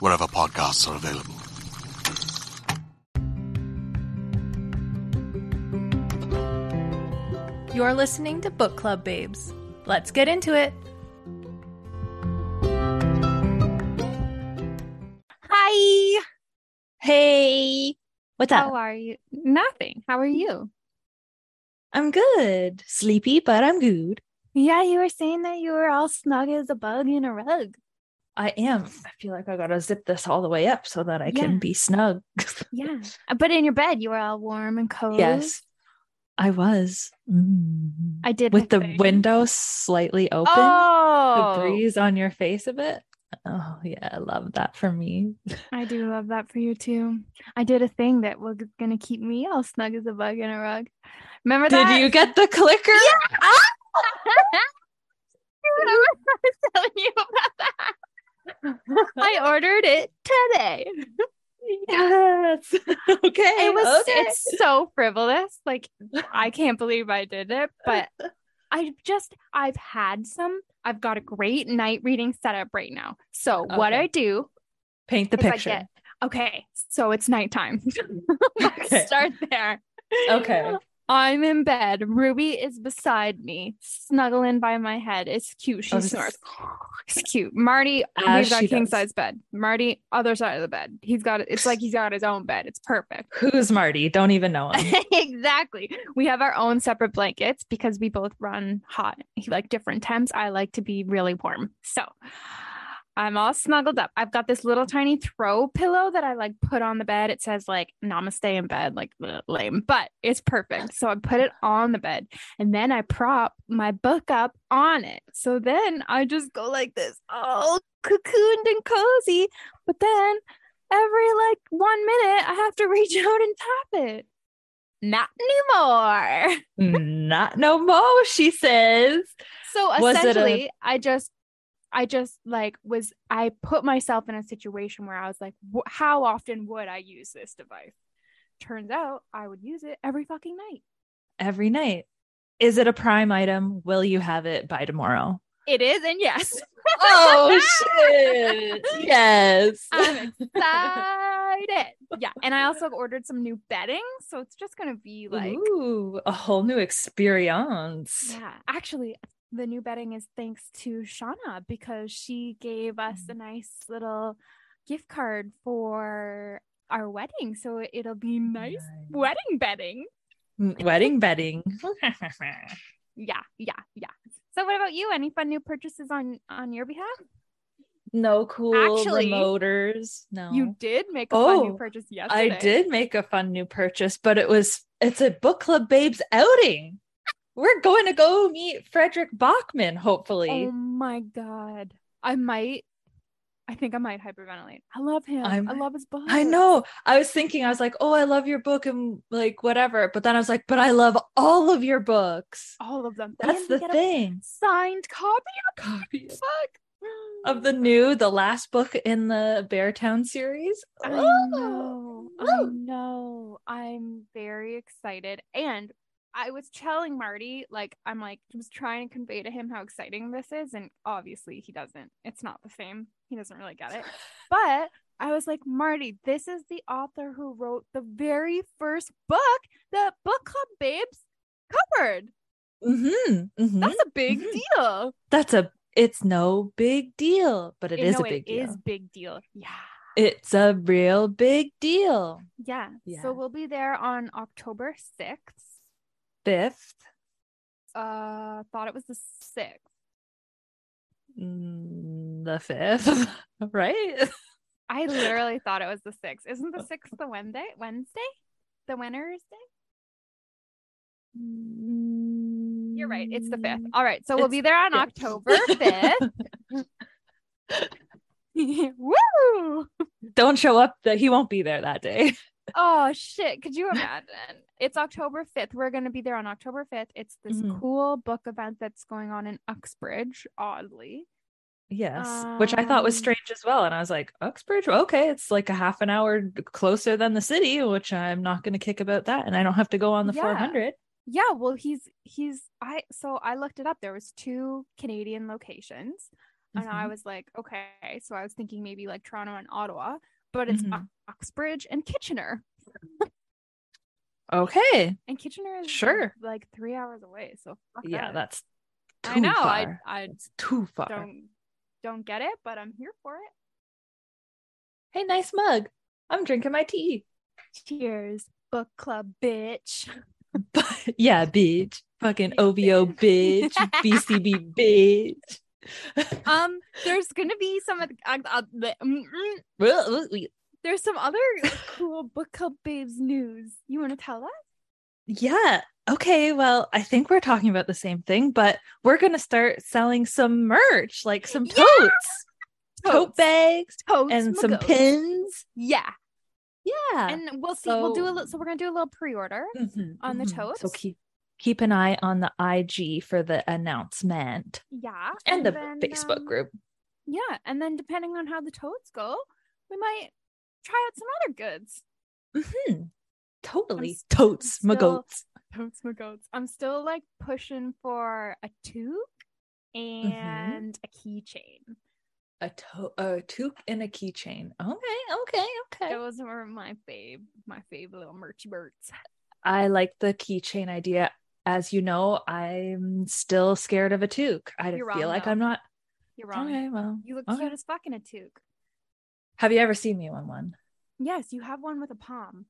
wherever podcasts are available. You're listening to Book Club Babes. Let's get into it. Hi. Hey, what's How up? How are you? Nothing. How are you? I'm good. Sleepy, but I'm good. Yeah, you were saying that you were all snug as a bug in a rug. I am. I feel like I gotta zip this all the way up so that I Yeah. can be snug. Yeah. But in your bed, you were all warm and cozy. yes, I was. Mm. I did with the thing. window slightly open, Oh, the breeze on your face a bit. Oh yeah, I love that for me. I do love that for you too. I did a thing that was going to keep me all snug as a bug in a rug. Remember that? Did you get the clicker? Remember I was telling you about that? I ordered it today. Yes. okay. it was okay. it's so frivolous like i can't believe i did it but i just i've had some i've got a great night reading setup right now so what i do paint the picture. get- okay so it's nighttime Okay. start there Okay. I'm in bed ruby is beside me snuggling by my head it's cute she Oh, snores it's cute marty As we've got king does. size bed marty other side of the bed he's got it. it's like he's got his own bed it's perfect Who's Marty? Don't even know him. exactly. We have our own separate blankets because we both run hot, He like different temps. I like to be really warm. So I'm all snuggled up. I've got this little tiny throw pillow that I like put on the bed. It says like namaste in bed, like lame, but it's perfect. So I put it on the bed and then I prop my book up on it. So then I just go like this, all cocooned and cozy. But then every like one minute I have to reach out and tap it. Not anymore. Not no more, she says. So it a- essentially, I just, I just like was, I put myself in a situation where I was like, how often would I use this device? Turns out I would use it every fucking night. Every night. Is it a prime item? Will you have it by tomorrow? It is, and yes, Oh shit. Yes. I'm excited. yeah, and I also ordered some new bedding, so it's just gonna be like, Ooh, a whole new experience. yeah. Actually, the new bedding is thanks to Shauna because she gave us Mm. a nice little gift card for our wedding, so it'll be nice wedding bedding. Mm, Wedding bedding. Yeah, yeah, yeah. So, what about you? Any fun new purchases on on your behalf? no cool Actually, remoters. No. You did make a fun new Oh, purchase yesterday. I did make a fun new purchase, but it was it's a book club babes outing. We're going to go meet Fredrik Backman, hopefully. Oh my god. I might I think I might hyperventilate. I love him. I'm- I love his book. I know. I was thinking, I was like, oh, I love your book and like whatever. But then I was like, but I love all of your books. All of them. That's And the thing. Signed copy Copy of the book. of the new, the last book in the Beartown series. I Oh, know. I know. I'm very excited. And I was telling Marty, like, I'm like, was trying to convey to him how exciting this is. And obviously, he doesn't. It's not the same. He doesn't really get it. But I was like, Marty, this is the author who wrote the very first book that Book Club Babes covered. Mhm, mhm. That's a big Mhm. deal. That's a. It's no big deal, but it You is know, a big it deal. is big deal. Yeah. It's a real big deal. Yeah. Yeah. So we'll be there on October 6th. Fifth, Uh thought it was the 6th. mm, the fifth, right? I literally thought it was the 6th. Isn't the 6th the Wednesday? Wednesday? The winner's day? You're right. It's the 5th. All right. So we'll be there on yeah. October 5th. Woo! Don't show up. That he won't be there that day. Oh shit. Could you imagine? It's October 5th. We're going to be there on October 5th. It's this Mhm. cool book event that's going on in Uxbridge, oddly. Yes, which I thought was Um, strange as well. And I was like, Uxbridge, okay, it's like a half an hour closer than the city, which I'm not going to kick about that. And I don't have to go on the Yeah. 400. Yeah, well, he's he's I so I looked it up. There was two Canadian locations, and I Mhm. was like, okay. So I was thinking maybe like Toronto and Ottawa, but it's Mhm. Uxbridge and Kitchener, Okay. and Kitchener is Sure. like three hours away. So Yeah, that. that's too I know. far. I I It's too far. don't don't get it, but I'm here for it. Hey, nice mug. I'm drinking my tea. Cheers, book club, bitch. yeah, bitch. Fucking OVO, bitch. BCB, bitch. Um, there's gonna be some of the, uh, uh, mm, mm, there's some other cool book club babes news. You want to tell us? Yeah. Okay. Well, I think we're talking about the same thing, but we're going to start selling some merch, like some Yeah! totes, tote bags, Totes and some pins. Yeah, Yeah. and we'll see. we'll do a little. So we're gonna do a little pre-order. Mhm, on the mhm. So totes? keep keep an eye on the IG for the announcement Yeah, and the then, Facebook um, group. Yeah, and then depending on how the totes go, we might try out some other goods. Mhm. Totally. Totes, my goats. Totes my goats. I'm still like pushing for a toque Mm-hmm. and a keychain. A to- a toque and a keychain. Okay, okay, okay. Those were my fave, my fave little merchy birds. I like the keychain idea. As you know, I'm still scared of a toque. I You're feel wrong, like though. I'm not. You're wrong. Okay, well, You look okay. cute as fuck in a toque. Have you ever seen me on one? Yes, you have one with a palm.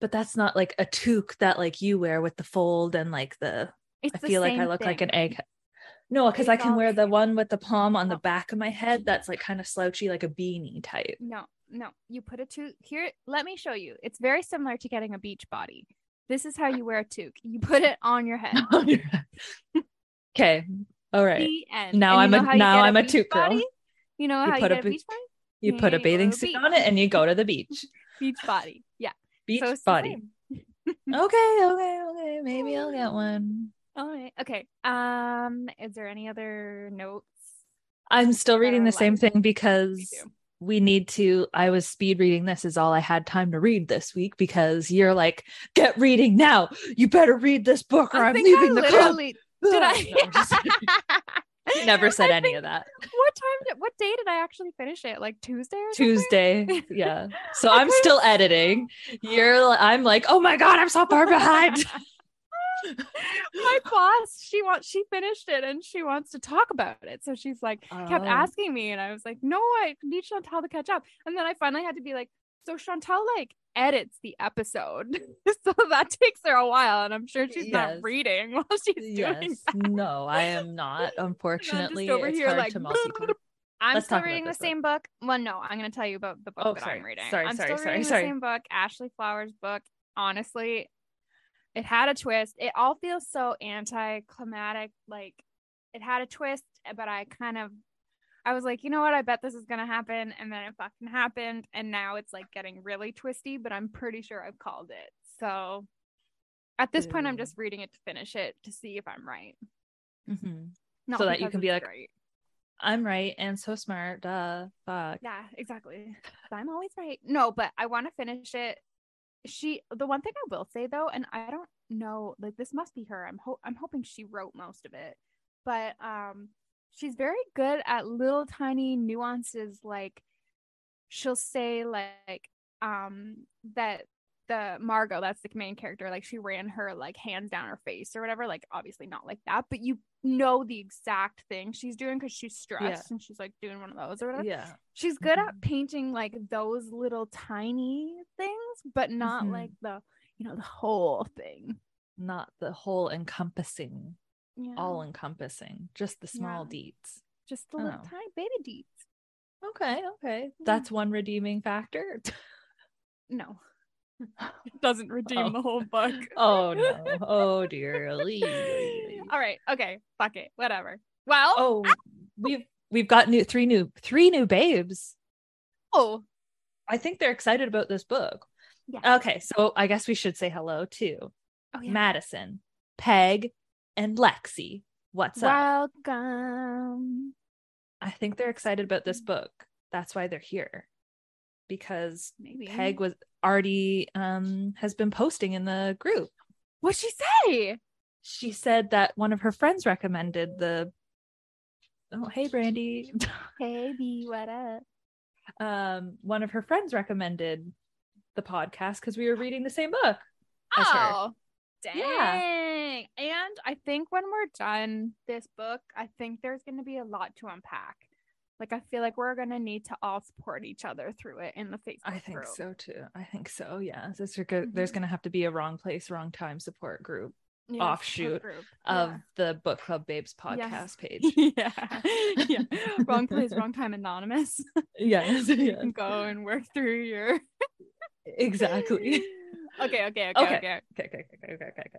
But that's not like a toque that like you wear with the fold and like the. It's I the feel like I look like an egg. No, because I can wear the the one with the palm on the Oh. back of my head. That's like kind of slouchy, like a beanie type. No, no. You put a toque here. Let me show you. It's very similar to getting a beach body. This is how you wear a toque. You put it on your head. okay. All right. Now And I'm a- now I'm a toque girl. You know You how you put a beach body? You put a bathing suit on it and you go to the beach. Beach body. Yeah. Beach So body. Okay, okay, okay. Maybe I'll get one. All right. Okay. Um, is there any other notes? I'm still reading the same thing because. We need to. I was speed reading this, is all I had time to read this week because you're like, get reading now. You better read this book or I I'm think leaving I the club. literally did I? I'm just kidding. He never said I any think- of that. What time did what day did I actually finish it? Like Tuesday? Tuesday. Yeah. So I'm still editing. You're I'm like, oh my God, I'm so far behind. My boss, she wants she finished it and she wants to talk about it. So she's like kept Oh. asking me and I was like, no, I need Chantal to catch up. And then I finally had to be like, so Chantal like edits the episode. so that takes her a while and I'm sure she's Yes. not reading while she's doing yes. that. No, I am not. Unfortunately, over it's here hard like, to multitask. I'm Let's still reading the book. same book. Well, no, I'm going to tell you about the book Oh, that sorry. I'm reading. Sorry, I'm sorry, still sorry, reading sorry. the same book, Ashley Flowers' book. Honestly, it had a twist. It all feels so anticlimactic. Like it had a twist, but I kind of I was like, you know what? I bet this is gonna happen, and then it fucking happened, and now it's like getting really twisty. But I'm pretty sure I've called it. So at this point, I'm just reading it to finish it to see if I'm right. Mm-hmm. So that you can be like, right. I'm right and so smart. Duh. Fuck. yeah, exactly. I'm always right. No, but I want to finish it. She, the one thing I will say though, and I don't know, like this must be her. I'm ho- I'm hoping she wrote most of it, but um, she's very good at little tiny nuances. Like she'll say like um that the Margot, that's the main character, like she ran her like hands down her face or whatever. Like obviously not like that, but you know the exact thing she's doing because she's stressed and she's like doing one of those or whatever. Yeah. She's good Mhm. at painting like those little tiny things, but not Mhm. like the you know the whole thing. Not the whole encompassing, Yeah, all encompassing, just the small Yeah. deets. just the little tiny baby deeds. Okay. Okay. That's one redeeming factor. No, doesn't redeem Oh. the whole book. oh no. Oh dear. All right, okay, fuck it, whatever. Well, oh, we've we've got new three new three new babes. oh, I think they're excited about this book. yeah, Okay, so I guess we should say hello to oh yeah. Madison, Peg, and Lexi. What's up? Welcome. I think they're excited about this mm. book. That's why they're here. Because Maybe Peg was already um has been posting in the group. What'd she say? She said that one of her friends recommended the Oh, hey Brandy. Hey, B, what up? um one of her friends recommended the podcast because we were reading the same book. Oh, dang. Yeah. And I think when we're done this book, I think there's going to be a lot to unpack. Like, I feel like we're going to need to all support each other through it in the Facebook I think group. so too. I think so. Yeah. There's, mm-hmm. go- there's going to have to be a wrong place, wrong time support group Yeah, offshoot group. of the Book Club Babes Yeah. podcast page. yeah. yeah. Wrong place, wrong time, anonymous. yes. you yes. can go and work through your. Exactly. okay, okay, okay, Okay. okay. Okay. Okay. Okay. Okay. Okay. okay.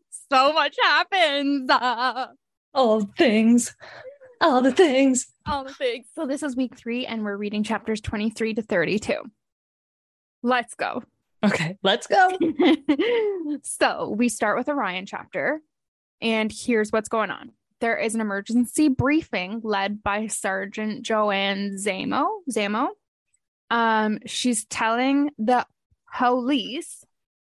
so much happens. Uh, All the things. All the things. all the things. So this is week three, and we're reading chapters twenty-three to thirty-two. Let's go. Okay. Let's go. so we start with a Ryan chapter, and here's what's going on. There is an emergency briefing led by Sergeant Joanne Zamo. Zamo. Um, she's telling the police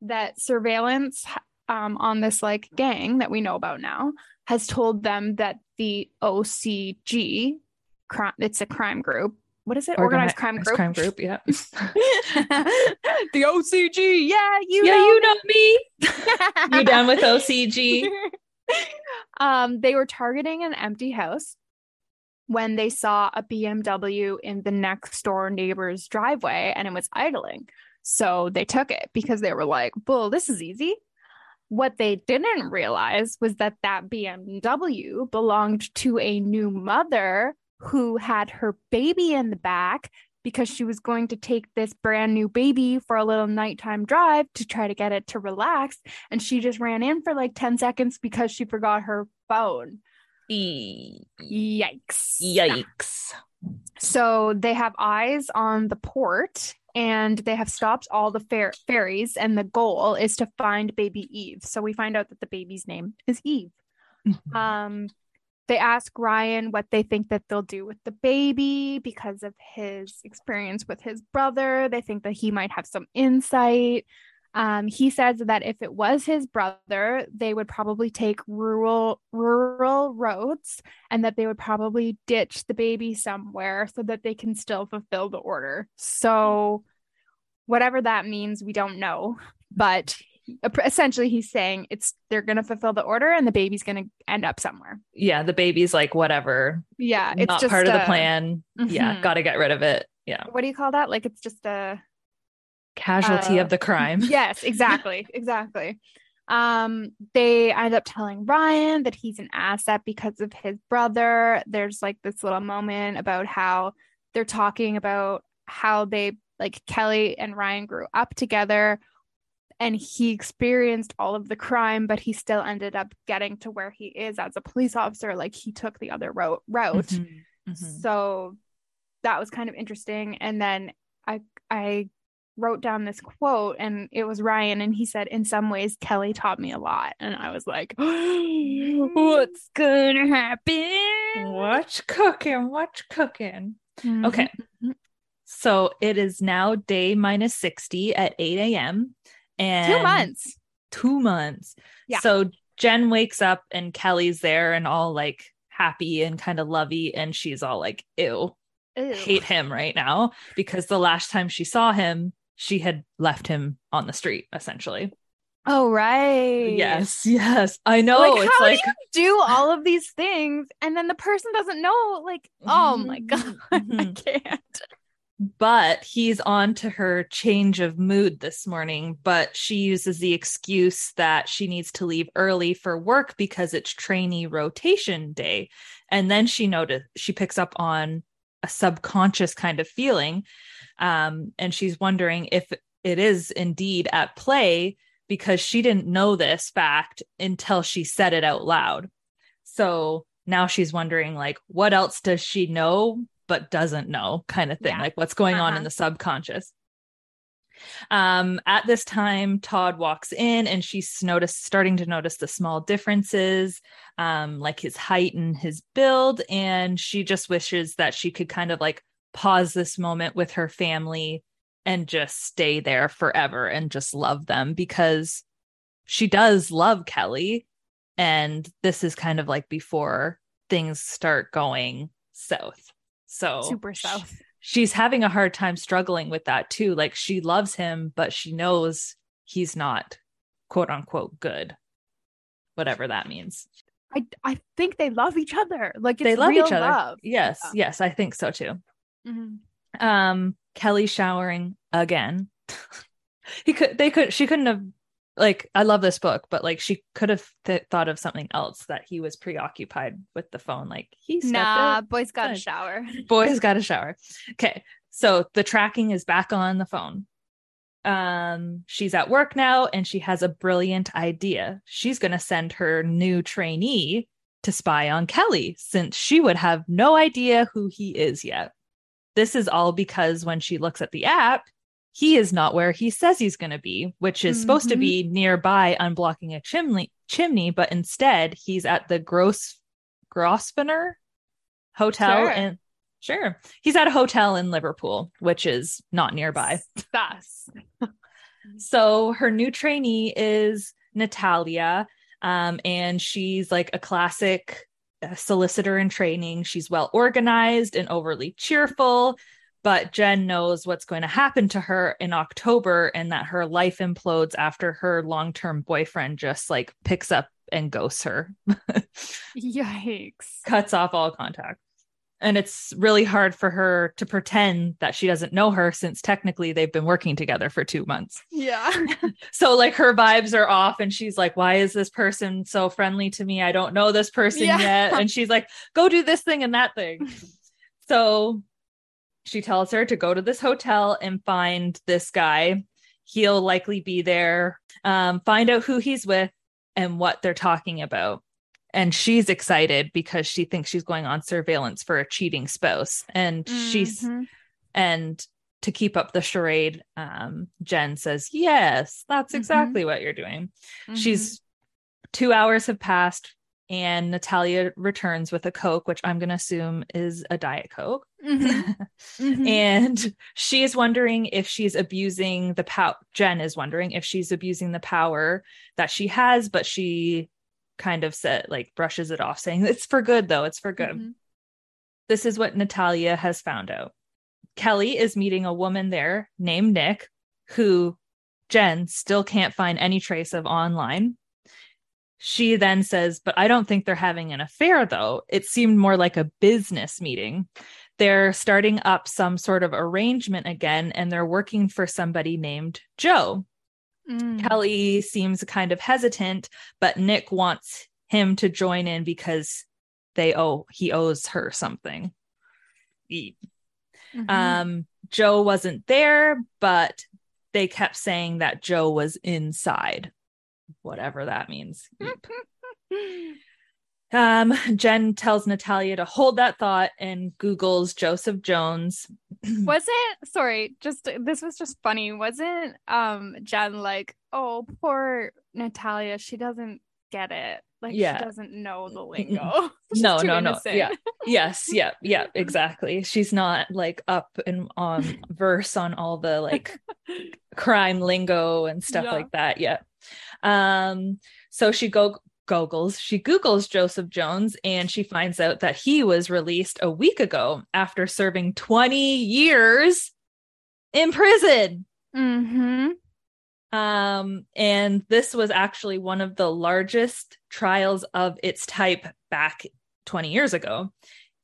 that surveillance um, on this like gang that we know about now has told them that the OCG, crime, it's a crime group. What is it? Organized, crime group. Crime group. Yeah. the OCG. Yeah, you yeah. know You know me. You down with OCG? um, they were targeting an empty house when they saw a BMW in the next door neighbor's driveway and it was idling. So they took it because they were like, "Bull, this is easy." What they didn't realize was that that BMW belonged to a new mother who had her baby in the back because she was going to take this brand new baby for a little nighttime drive to try to get it to relax. And she just ran in for like 10 seconds because she forgot her phone. E- Yikes. Yikes. So they have eyes on the port and they have stopped all the fer- ferries. And the goal is to find baby Eve. So we find out that the baby's name is Eve. Um, they ask Ryan what they think that they'll do with the baby because of his experience with his brother. They think that he might have some insight. Um, he says that if it was his brother, they would probably take rural rural roads and that they would probably ditch the baby somewhere so that they can still fulfill the order. So whatever that means, we don't know. But essentially he's saying it's they're going to fulfill the order and the baby's going to end up somewhere. Yeah, the baby's like whatever. Yeah, it's not just part of the plan. Yeah, Mhm. got to get rid of it. Yeah, What do you call that? Like it's just a casualty Uh, of the crime. yes, exactly, exactly. Um, they end up telling Ryan that he's an asset because of his brother. There's like this little moment about how they're talking about how they like Kelly and Ryan grew up together and he experienced all of the crime, but he still ended up getting to where he is as a police officer. Like he took the other route route. Mhm, mhm. So that was kind of interesting. And then I I wrote down this quote and it was Ryan and he said, In some ways, Kelly taught me a lot. And I was like, What's gonna happen? Watch cooking, watch cooking. Okay. Mhm. So it is now day minus 60 at 8 a.m. And Two months. Two months. Yeah. So Jen wakes up and Kelly's there and all like happy and kind of lovey. And she's all like, ew, Ew. hate him right now because the last time she saw him, she had left him on the street essentially. Oh right. Yes, yes. I know. Like, it's how like do you do all of these things and then the person doesn't know? Like, oh my Mhm, god, I mhm. can't. but he's on to her change of mood this morning but she uses the excuse that she needs to leave early for work because it's trainee rotation day and then she noticed she picks up on a subconscious kind of feeling um, and she's wondering if it is indeed at play because she didn't know this fact until she said it out loud so now she's wondering like what else does she know but doesn't know kind of thing Yeah. like what's going on Uh-huh. in the subconscious um at this time todd walks in and she's noticed starting to notice the small differences um like his height and his build. And she just wishes that she could kind of like pause this moment with her family and just stay there forever and just love them because she does love kelly. And this is kind of like before things start going south. So Super south. She's having a hard time struggling with that too. Like she loves him, but she knows he's not quote unquote good, whatever that means. I I think they love each other. Like it's they love real each other. love. Yes, Yeah. yes, I think so too. Mhm. Um, Kelly showering again. he could, they could, she couldn't have. Like, I love this book, but like, she could have th- thought of something else that he was preoccupied with the phone. Like, he's Nah, boys got a shower. boys got a shower. Okay so the tracking is back on the phone. Um she's at work now and she has a brilliant idea. She's going to send her new trainee to spy on kelly since she would have no idea who he is yet. This is all because when she looks at the app he is not where he says he's going to be which is supposed to Mhm. be nearby unblocking a chimney chimney but instead he's at the gross grosvenor hotel Sure. in Sure. He's at a hotel in Liverpool, which is not nearby. Thus. So her new trainee is Natalia, um, and she's like a classic uh, solicitor in training. She's well organized and overly cheerful, but Jen knows what's going to happen to her in October and that her life implodes after her long term boyfriend just like picks up and ghosts her, Yikes. cuts off all contact. And it's really hard for her to pretend that she doesn't know her since technically they've been working together for two months. Yeah. so like her vibes are off and she's like why is this person so friendly to me i don't know this person Yeah. yet and she's like go do this thing and that thing so she tells her to go to this hotel and find this guy. He'll likely be there. Um, find out who he's with and what they're talking about. And she's excited because she thinks she's going on surveillance for a cheating spouse. And she's Mhm. and to keep up the charade, um, Jen says, Yes, that's Mhm. exactly what you're doing. Mhm. She's two hours have passed, and Natalia returns with a Coke, which I'm going to assume is a Diet Coke. Mhm. Mhm. and she's wondering if she's abusing the power. Jen is wondering if she's abusing the power that she has, but she kind of said, like, brushes it off, saying, It's for good, though. It's for good. Mhm. This is what Natalia has found out. Kelly is meeting a woman there named Nick, who Jen still can't find any trace of online. She then says, But I don't think they're having an affair, though. It seemed more like a business meeting. They're starting up some sort of arrangement again, and they're working for somebody named Joe. Mm. Kelly seems kind of hesitant, but Nick wants him to join in because they owe he owes her something. Mhm. Um, Joe wasn't there, but they kept saying that Joe was inside, whatever that means. Um, Jen tells Natalia to hold that thought and Googles Joseph Jones. wasn't sorry just this was just funny wasn't um jen like oh poor natalia she doesn't get it like Yeah. she doesn't know the lingo no, no, no. Yeah. Yes. Yeah. Yeah. Exactly. She's not like up and on verse on all the like crime lingo and stuff Yeah. like that yet. Um, so she go googles, she Googles Joseph Jones and she finds out that he was released a week ago after serving 20 years in prison. mm-hmm Um, and this was actually one of the largest trials of its type back 20 years ago.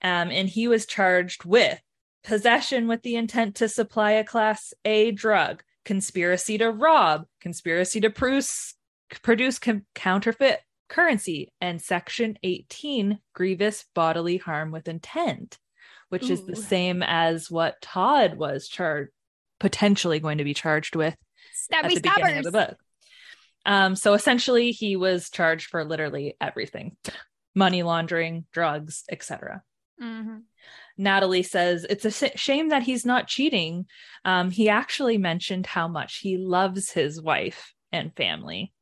Um, and he was charged with possession with the intent to supply a class A drug, conspiracy to rob, conspiracy to produce, produce com- counterfeit currency, and section 18 grievous bodily harm with intent, which is the same as what Todd was charged potentially going to be charged with at stabby the beginning of the book. Um, so essentially, he was charged for literally everything money laundering, drugs, etc. Mhm. Natalie says it's a shame that he's not cheating. Um, he actually mentioned how much he loves his wife and family.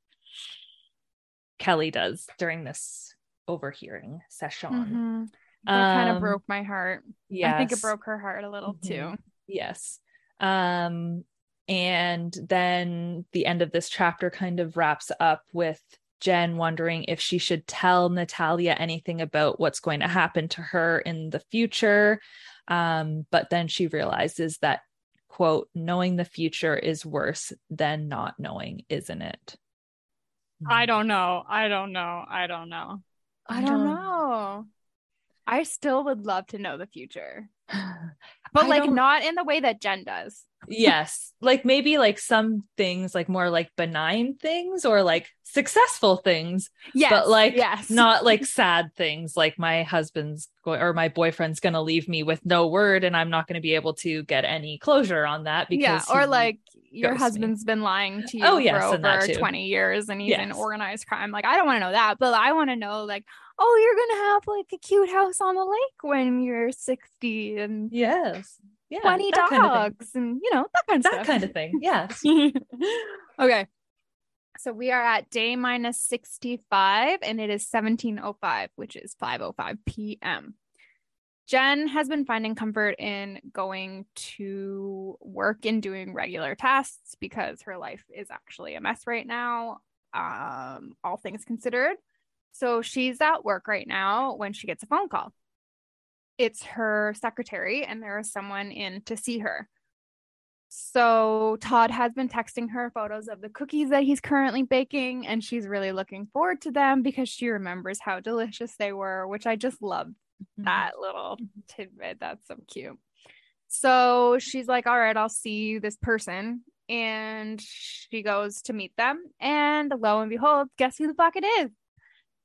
Kelly does during this overhearing session. Mhm. that kind of Um, broke my heart Yes. i think it broke her heart a little Mhm. too Yes. Um, and then the end of this chapter kind of wraps up with Jen wondering if she should tell Natalia anything about what's going to happen to her in the future. Um, but then she realizes that, quote, knowing the future is worse than not knowing, isn't it? i don't know. I don't know. I don't know. I don't know. I still would love to know the future but I like don't- not in the way that jen does. Yes. Like maybe like some things like more like benign things or like successful things yes but like yes. not like sad things like my husband's going or my boyfriend's going to leave me with no word and i'm not going to be able to get any closure on that because yeah or like your ghosts me. husband's been lying to oh, you Oh, yes, for over 20 years and he's in Yes. organized crime. Like i don't want to know that but i want to know like oh you're gonna have like a cute house on the lake when you're 60 and yes. Yeah 20 that kind of dogs and you know that kind of that stuff. kind of thing yes. Okay. So we are at day minus 65 and it is 1705 which is 505 p.m jen has been finding comfort in going to work and doing regular tasks because her life is actually a mess right now um all things considered so she's at work right now when she gets a phone call it's her secretary and there is someone in to see her so Todd has been texting her photos of the cookies that he's currently baking, and she's really looking forward to them because she remembers how delicious they were, which I just love mm-hmm. that little mm-hmm. tidbit. That's so cute. So she's like, All right, I'll see this person. And she goes to meet them. And lo and behold, guess who the fuck it is?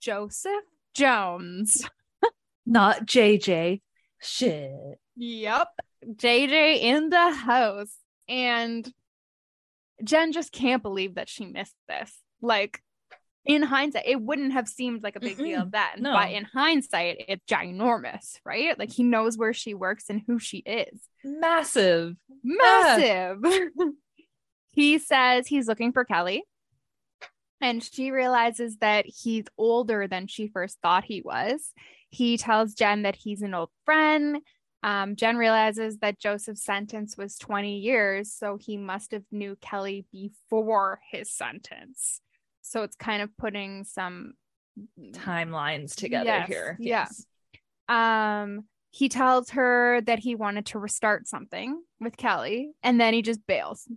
Joseph Jones. not jj shit Yep. JJ in the house. And Jen just can't believe that she missed this. Like, in hindsight, it wouldn't have seemed like a big deal Mm-mm. then. No. But in hindsight, it's ginormous, right? Like, he knows where she works and who she is. Massive. Massive. he says he's looking for Kelly. And she realizes that he's older than she first thought he was. He tells Jen that he's an old friend. Um, Jen realizes that Joseph's sentence was 20 years, so he must have knew Kelly before his sentence. So it's kind of putting some Timelines together Yes, here. yeah. um he tells her that he wanted to restart something with Kelly and then he just bails.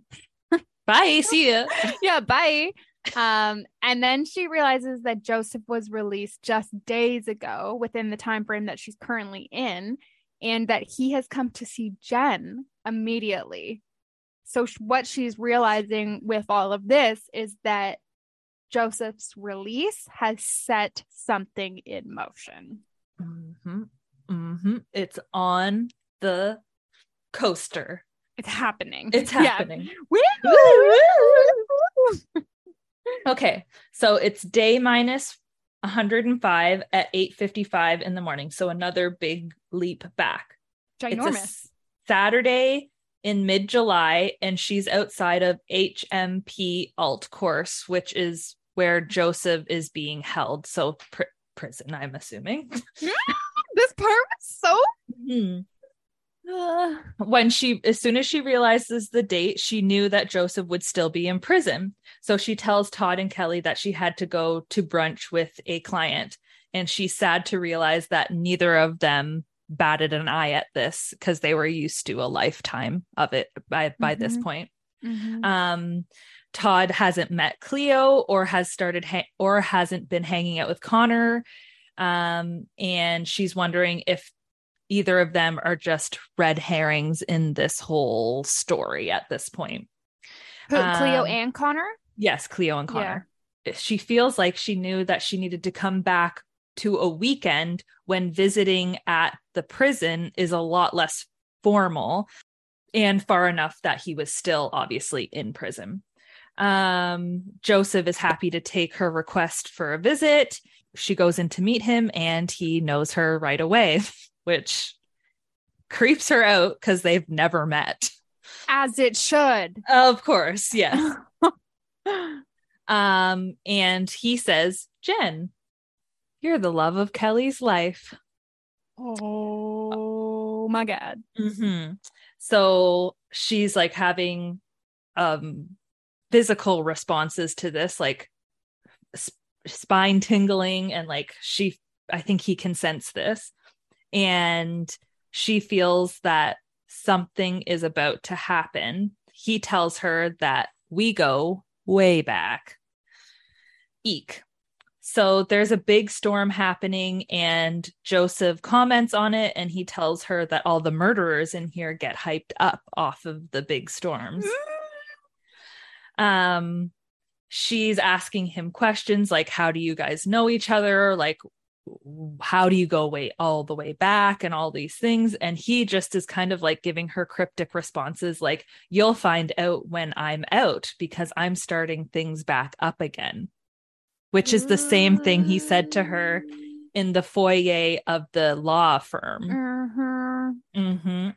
Bye. See ya. yeah, bye. Um and then she realizes that Joseph was released just days ago within the time frame that she's currently in and that he has come to see Jen immediately. So sh- what she's realizing with all of this is that Joseph's release has set something in motion. hmm hmm It's on the coaster. It's happening. It's happening. Woo! Okay. So it's day minus 105 at 8:55 in the morning. So another big leap back. Ginormous. Saturday in mid-July and she's outside of HMP Altcourse, which is where Joseph is being held. So pr- prison, I'm assuming. this part was so Hmm. when she as soon as she realizes the date she knew that joseph would still be in prison so she tells todd and kelly that she had to go to brunch with a client and she's sad to realize that neither of them batted an eye at this because they were used to a lifetime of it by by this Mhm. point Mm-hmm. um todd hasn't met cleo or has started ha- or hasn't been hanging out with connor um and she's wondering if either of them are just red herrings in this whole story at this point Who, Cleo um, and Connor. yes cleo and Yeah. connor she feels like she knew that she needed to come back to a weekend when visiting at the prison is a lot less formal and far enough that he was still obviously in prison. Um, Joseph is happy to take her request for a visit. She goes in to meet him and he knows her right away, which creeps her out because they've never met. As it should. Of course, yes. Um, and he says, Jen, you're the love of Kelly's life. oh my god. Mm-hmm. So she's like having um physical responses to this, like sp- spine tingling, and like she, I think he can sense this, and she feels that something is about to happen. He tells her that we go way back. Eek. So there's a big storm happening, and Joseph comments on it, and he tells her that all the murderers in here get hyped up off of the big storms. Um, she's asking him questions like, "How do you guys know each other? Like, how do you go way all the way back, and all these things?" And he just is kind of like giving her cryptic responses, like, "You'll find out when I'm out because I'm starting things back up again." Which is the same thing he said to her in the foyer of the law firm. Mhm. hmm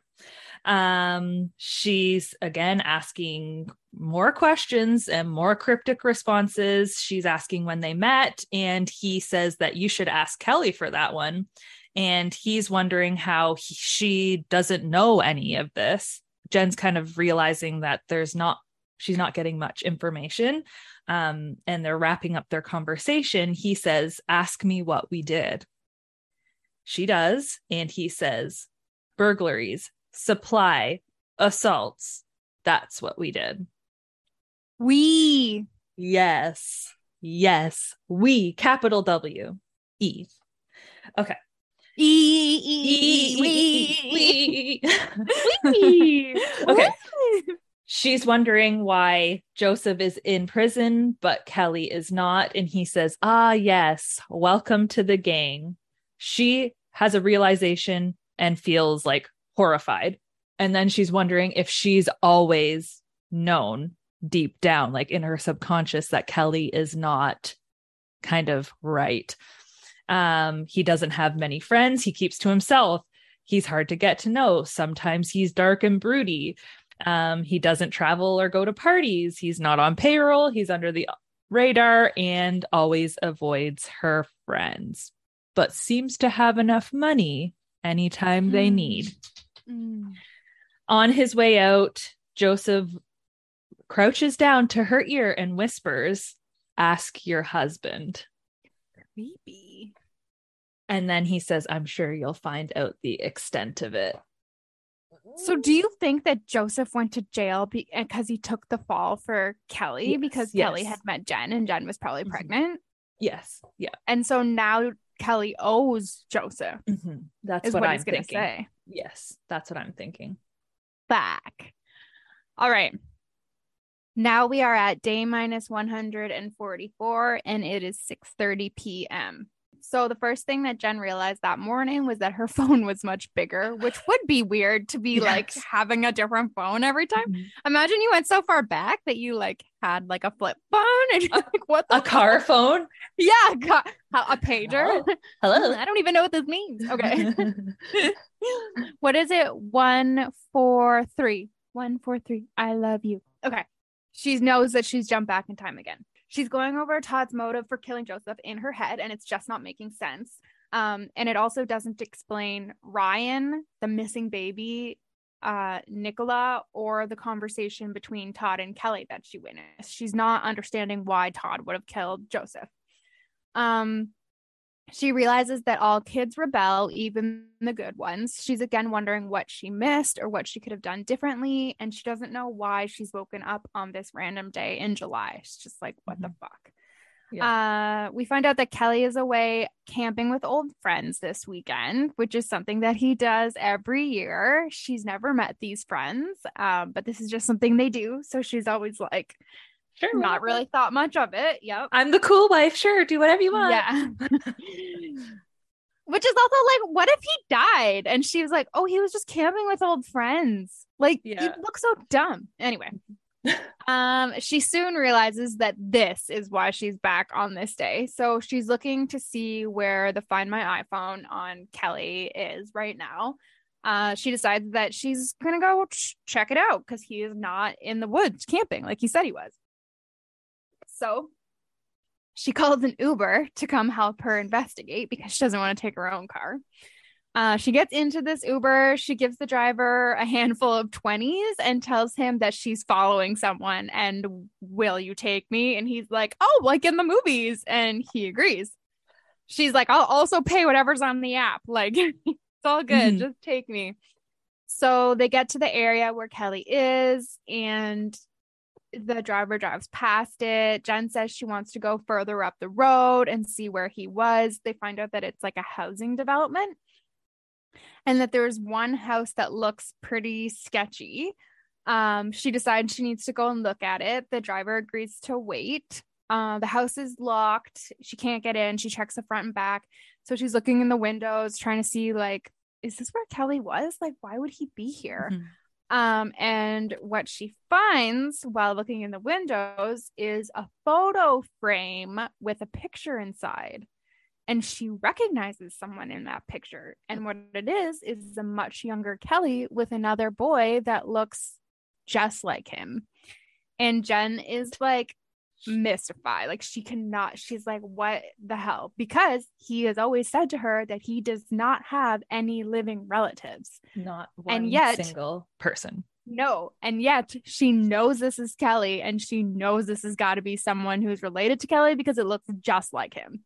Um, she's again asking more questions and more cryptic responses. She's asking when they met, and he says that you should ask Kelly for that one. And he's wondering how he, she doesn't know any of this. Jen's kind of realizing that there's not, she's not getting much information. Um, and they're wrapping up their conversation. He says, Ask me what we did. She does. And he says, Burglaries, supply, assaults. That's what we did. We Yes. Yes. We, capital W, E. Okay. E E E we We. okay. She's wondering why Joseph is in prison, but Kelly is not. And he says, Ah, yes, welcome to the gang. She has a realization and feels like horrified And then she's wondering if she's always known deep down, like in her subconscious, that Kelly is not kind of right. Um, he doesn't have many friends, he keeps to himself. He's hard to get to know. Sometimes he's dark and broody. Um, he doesn't travel or go to parties. He's not on payroll. He's under the radar and always avoids her friends, but seems to have enough money anytime they Hmm. need. Mm. On his way out, Joseph crouches down to her ear and whispers, Ask your husband. Creepy. And then he says, I'm sure you'll find out the extent of it. So, do you think that Joseph went to jail because he took the fall for Kelly Yes, because Kelly had met Jen and Jen was probably Mhm. pregnant? Yes. Yeah. And so now Kelly owes Joseph, That's is what, what, I'm he's to say. Yes. That's what I'm thinking. Back. All right. Now we are at day minus 144 and it is 6:30 p.m. So the first thing that Jen realized that morning was that her phone was much bigger, which would be weird to be like having a different phone every time. Mhm. Imagine you went so far back that you like had like a flip phone and you're like, what the A car phone? Yeah, got, a pager. Hello. I don't even know what this means. Okay. what is it? One, four, three. One, four, three. I love you. Okay. She knows that she's jumped back in time again. She's going over Todd's motive for killing Joseph in her head, and it's just not making sense. Um, and it also doesn't explain Ryan, the missing baby, uh, Nicola, or the conversation between Todd and Kelly that she witnessed. She's not understanding why Todd would have killed Joseph. Um, she realizes that all kids rebel, even the good ones. She's again wondering what she missed or what she could have done differently. And she doesn't know why she's woken up on this random day in July. She's just like, what the fuck? Uh, we find out that Kelly is away camping with old friends this weekend, which is something that he does every year. She's never met these friends, um, but this is just something they do. So she's always like, Sure. not really thought much of it. Yep. I'm the cool wife. Sure. Do whatever you want. Yeah. Which is also like, what if he died? And she was like, oh, he was just camping with old friends. Like, Yeah. you look so dumb. Anyway, um, she soon realizes that this is why she's back on this day. So she's looking to see where the Find My iPhone on Kelly is right now. Uh, she decides that she's gonna go ch- check it out because he is not in the woods camping like he said he was. So she calls an Uber to come help her investigate because she doesn't want to take her own car. Uh, she gets into this Uber. She gives the driver a handful of 20s and tells him that she's following someone and will you take me? And he's like, oh, like in the movies. And he agrees. She's like, I'll also pay whatever's on the app. Like, it's all good. Mhm. Just take me. So they get to the area where Kelly is and the driver drives past it. Jen says she wants to go further up the road and see where he was. They find out that it's like a housing development and that there's one house that looks pretty sketchy. Um, she decides she needs to go and look at it. The driver agrees to wait. Uh, the house is locked. She can't get in. She checks the front and back. So she's looking in the windows, trying to see, like, is this where Kelly was? Like, why would he be here? Mhm. Um, and what she finds while looking in the windows is a photo frame with a picture inside. And she recognizes someone in that picture. And what it is, is a much younger Kelly with another boy that looks just like him. And Jen is like mystified. Like she cannot, she's like, what the hell? Because he has always said to her that he does not have any living relatives. Not one And yet- single person. No. And yet she knows this is Kelly and she knows this has got to be someone who's related to Kelly because it looks just like him.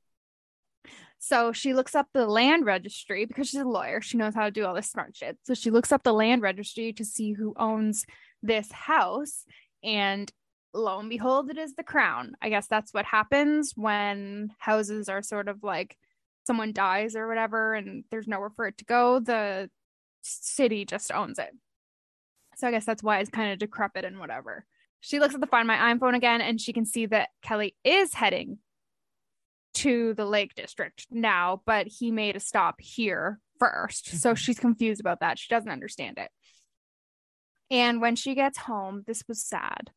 So she looks up the land registry because she's a lawyer. She knows how to do all this smart shit. So she looks up the land registry to see who owns this house. And lo and behold, it is the crown. I guess that's what happens when houses are sort of like someone dies or whatever and there's nowhere for it to go. The city just owns it. So I guess that's why it's kind of decrepit and whatever. She looks at the Find My iPhone again and she can see that Kelly is heading to the Lake District now, but he made a stop here 1st So Mhm. she's confused about that. She doesn't understand it. And when she gets home, this was sad.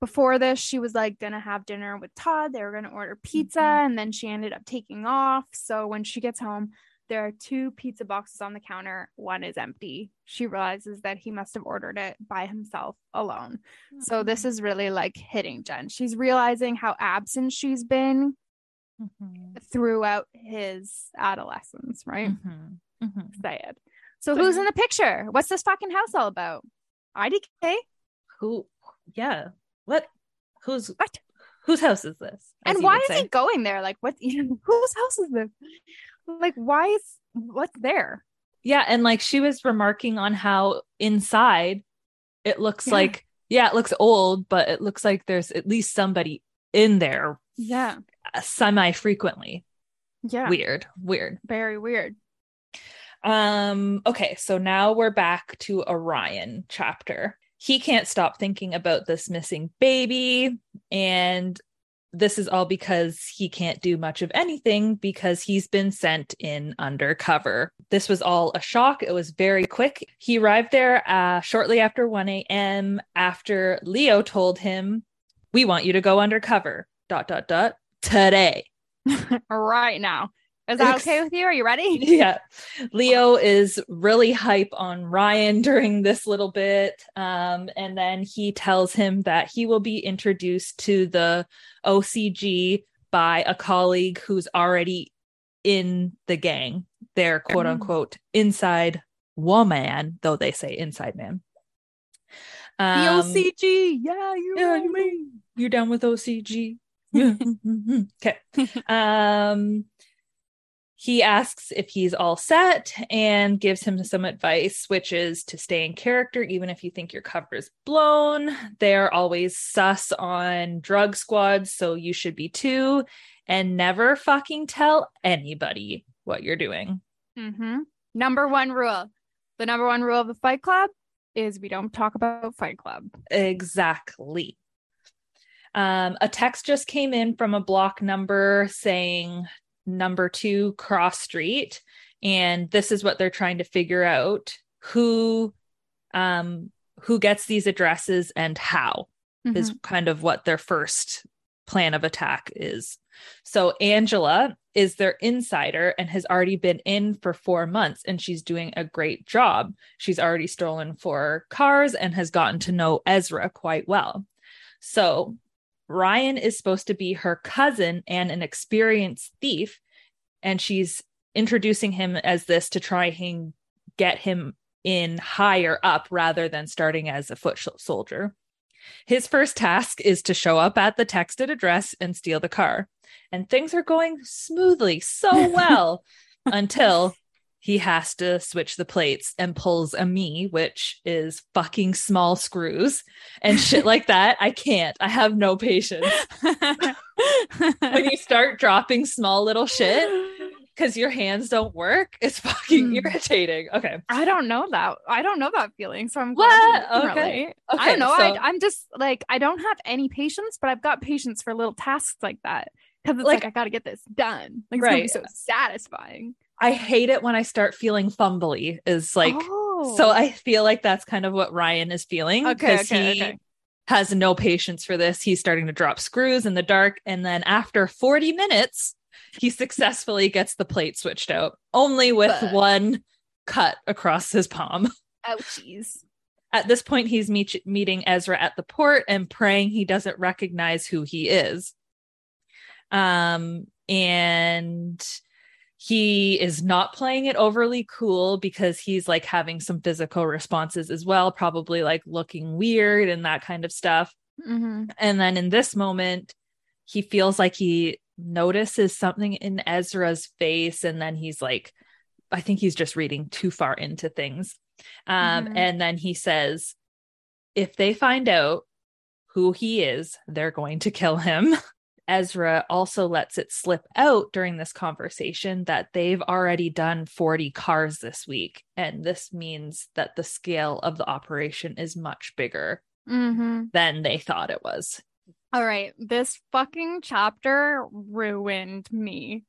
Before this, she was like going to have dinner with Todd. They were going to order pizza, Mhm. and then she ended up taking off. So when she gets home, there are two pizza boxes on the counter. One is empty. She realizes that he must have ordered it by himself alone. So this is really like hitting Jen. She's realizing how absent she's been Mhm. throughout his adolescence, right? Mhm. Mhm. Sad. So who's in the picture? What's this fucking house all about? IDK? Who? Yeah. What? Who's What? Whose house is this? And why is say? he going there? Like what whose house is this? Like why is what's there? Yeah, and like she was remarking on how inside it looks Yeah. like yeah, it looks old, but it looks like there's at least somebody in there Yeah. semi frequently. Yeah. Weird, weird. Very weird. Um okay, so now we're back to a Ryan chapter. He can't stop thinking about this missing baby and this is all because he can't do much of anything because he's been sent in undercover. This was all a shock. It was very quick. He arrived there uh, shortly after 1 a.m. after Leo told him, We want you to go undercover. Dot, dot, dot. Today. right now. Is that okay with you? Are you ready? yeah. Leo is really hype on Ryan during this little bit. Um, and then he tells him that he will be introduced to the OCG by a colleague who's already in the gang. They're quote unquote inside woman, though they say inside man. The Um, OCG. Yeah, you yeah, you mean you're down with OCG? Okay. Um, he asks if he's all set and gives him some advice, which is to stay in character, even if you think your cover is blown. They're always sus on drug squads, so you should be too. And never fucking tell anybody what you're doing. Mm-hmm. Number one rule. The number one rule of the Fight Club is we don't talk about Fight Club. Exactly. Um, a text just came in from a block number saying number two cross street, and this is what they're trying to figure out who um who gets these addresses and how is kind of what their first plan of attack is. So Angela is their insider and has already been in for 4 months and she's doing a great job. She's already stolen four cars and has gotten to know Ezra quite well. So Ryan is supposed to be her cousin and an experienced thief and she's introducing him as this to try and get him in higher up rather than starting as a foot soldier. His first task is to show up at the texted address and steal the car. And things are going smoothly, so well until he has to switch the plates and pulls a me, which is fucking small screws and shit like that. I can't. I have no patience. when you start dropping small little shit because your hands don't work, it's fucking Hmm. irritating. Okay. I don't know that. I don't know that feeling. So I'm glad Okay. Okay. I don't know. so- I, I'm just like I don't have any patience, but I've got patience for little tasks like that because it's like, Like- I got to get this done. Like it's gonna be Right. so satisfying. I hate it when I start feeling fumbly, is like, Oh. so I feel like that's kind of what Ryan is feeling. Okay, 'cause okay, he okay. has no patience for this. He's starting to drop screws in the dark. And then after 40 minutes, he successfully gets the plate switched out, only with But- one cut across his palm. ouchies. At this point, he's meet- meeting Ezra at the port and praying he doesn't recognize who he is. Um, and he is not playing it overly cool because he's like having some physical responses as well, probably like looking weird and that kind of stuff. Mm-hmm. And then in this moment, he feels like he notices something in Ezra's face. And then he's like, I think he's just reading too far into things. Um, Mhm. And then he says, if they find out who he is, they're going to kill him. Ezra also lets it slip out during this conversation that they've already done 40 cars this week. And this means that the scale of the operation is much bigger Mm-hmm. than they thought it was. All right. This fucking chapter ruined me.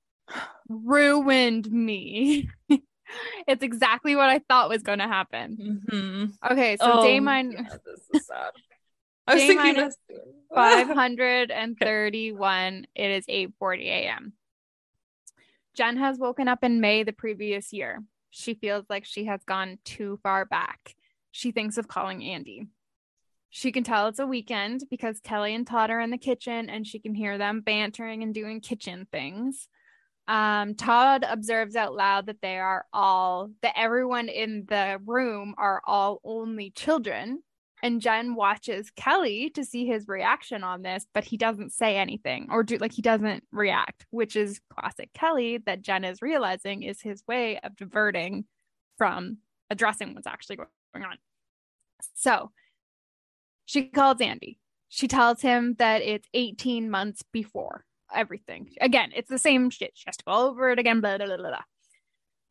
ruined me. it's exactly what I thought was going to happen. Mhm. Okay, so Oh, day mine yeah, this is sad. I was Day thinking minus 531. It is 8:40 a.m. Jen has woken up in May the previous year. She feels like she has gone too far back. She thinks of calling Andy. She can tell it's a weekend because Kelly and Todd are in the kitchen and she can hear them bantering and doing kitchen things. Um, Todd observes out loud that they are all, that everyone in the room are all only children. And Jen watches Kelly to see his reaction on this, but he doesn't say anything or do like he doesn't react, which is classic Kelly that Jen is realizing is his way of diverting from addressing what's actually going on. So she calls Andy. She tells him that it's 18 months before everything. Again, it's the same shit. She has to go over it again, blah, blah, blah, blah.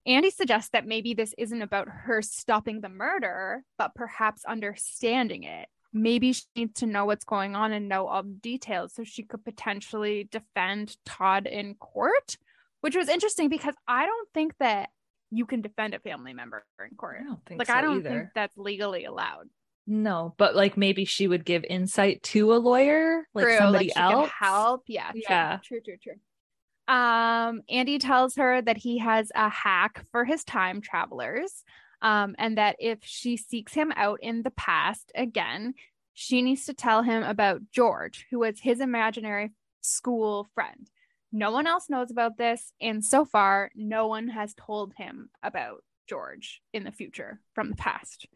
Andy suggests that maybe this isn't about her stopping the murder, but perhaps understanding it. Maybe she needs to know what's going on and know all the details so she could potentially defend Todd in court, which was interesting because I don't think that you can defend a family member in court. I don't think Like, so I don't either. think that's legally allowed. No, but like maybe she would give insight to a lawyer, like True, somebody she could else. help. Yeah. True, Yeah. True, true, true. Um, Andy tells her that he has a hack for his time travelers. Um, and that if she seeks him out in the past again, she needs to tell him about George, who was his imaginary school friend. No one else knows about this. And so far, no one has told him about George in the future from the past.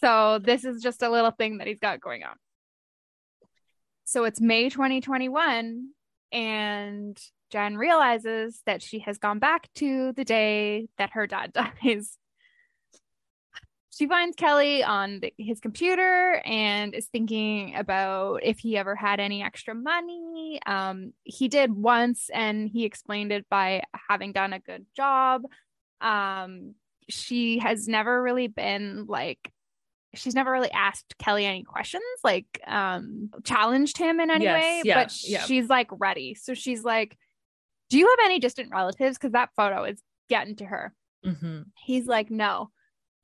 So this is just a little thing that he's got going on. So it's May 2021, and Jen realizes that she has gone back to the day that her dad dies. She finds Kelly on the, his computer and is thinking about if he ever had any extra money. Um, he did once, and he explained it by having done a good job. Um, she has never really been like she's never really asked Kelly any questions, like um challenged him in any Yes, way, yeah, but yeah. she's like ready. So she's like, "Do you have any distant relatives?" Because that photo is getting to her. Mhm. He's like, "No."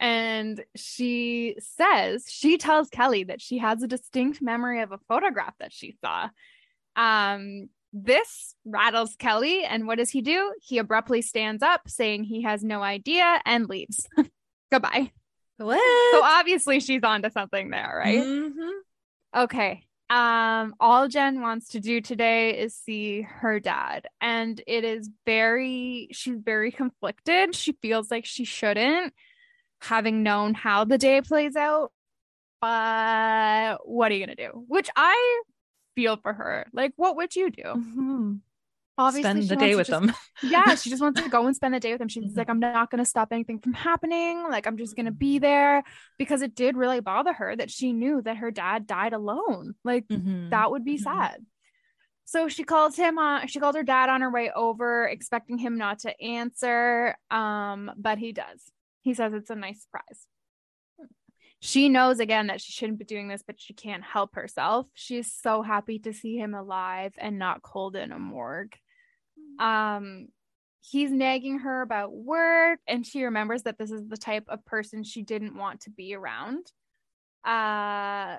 And she says, she tells Kelly that she has a distinct memory of a photograph that she saw. Um, this rattles Kelly, and what does he do? He abruptly stands up, saying he has no idea and leaves. Goodbye. What? So obviously she's onto something there, right? Mhm. Okay. Um, all Jen wants to do today is see her dad, and it is very, she's very conflicted. She feels like she shouldn't, having known how the day plays out. But what are you gonna do? Which I feel for her. Like, what would you do? Mhm. Obviously, Spend the day with just- them. yeah, she just wants to go and spend the day with him. She's like, I'm not going to stop anything from happening. Like, I'm just going to be there because it did really bother her that she knew that her dad died alone. Like, Mhm. that would be Mhm. sad. So she calls him on, she called her dad on her way over, expecting him not to answer. Um, but he does. He says it's a nice surprise. She knows again that she shouldn't be doing this, but she can't help herself. She's so happy to see him alive and not cold in a morgue. Um, he's nagging her about work, and she remembers that this is the type of person she didn't want to be around. Uh,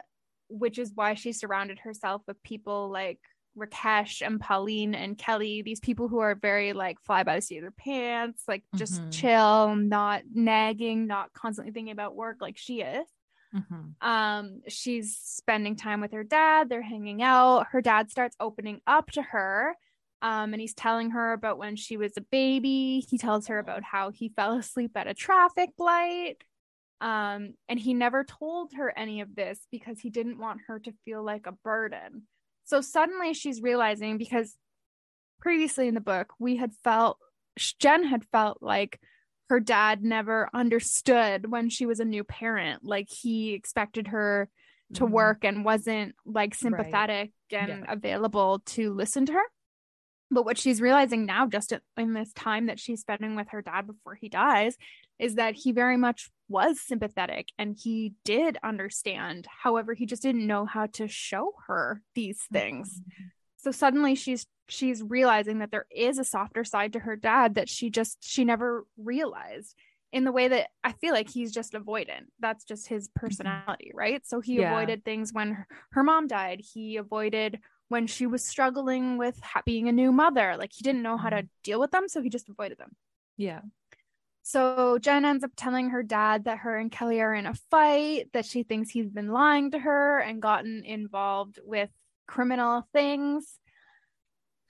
which is why she surrounded herself with people like Rakesh and Pauline and Kelly, these people who are very like fly by the seat of their pants, like just Mhm. chill, not nagging, not constantly thinking about work like she is. Mhm. Um, she's spending time with her dad, they're hanging out. Her dad starts opening up to her. Um, and he's telling her about when she was a baby. He tells her about how he fell asleep at a traffic light. Um, and he never told her any of this because he didn't want her to feel like a burden. So suddenly she's realizing because previously in the book, we had felt, Jen had felt like her dad never understood when she was a new parent. Like he expected her to Mhm. work and wasn't like sympathetic and Yeah. available to listen to her. But what she's realizing now, just in- in this time that she's spending with her dad before he dies, is that he very much was sympathetic and he did understand. However, he just didn't know how to show her these things. So suddenly she's she's realizing that there is a softer side to her dad that she just she never realized. in the way that I feel like he's just avoidant. That's just his mm-hmm. personality, right? So he Yeah. avoided things when her, her mom died. He avoided when she was struggling with ha- being a new mother. Like he didn't know how to mm-hmm. deal with them, so he just avoided them. Yeah. So Jen ends up telling her dad that her and Kelly are in a fight, that she thinks he's been lying to her and gotten involved with criminal things.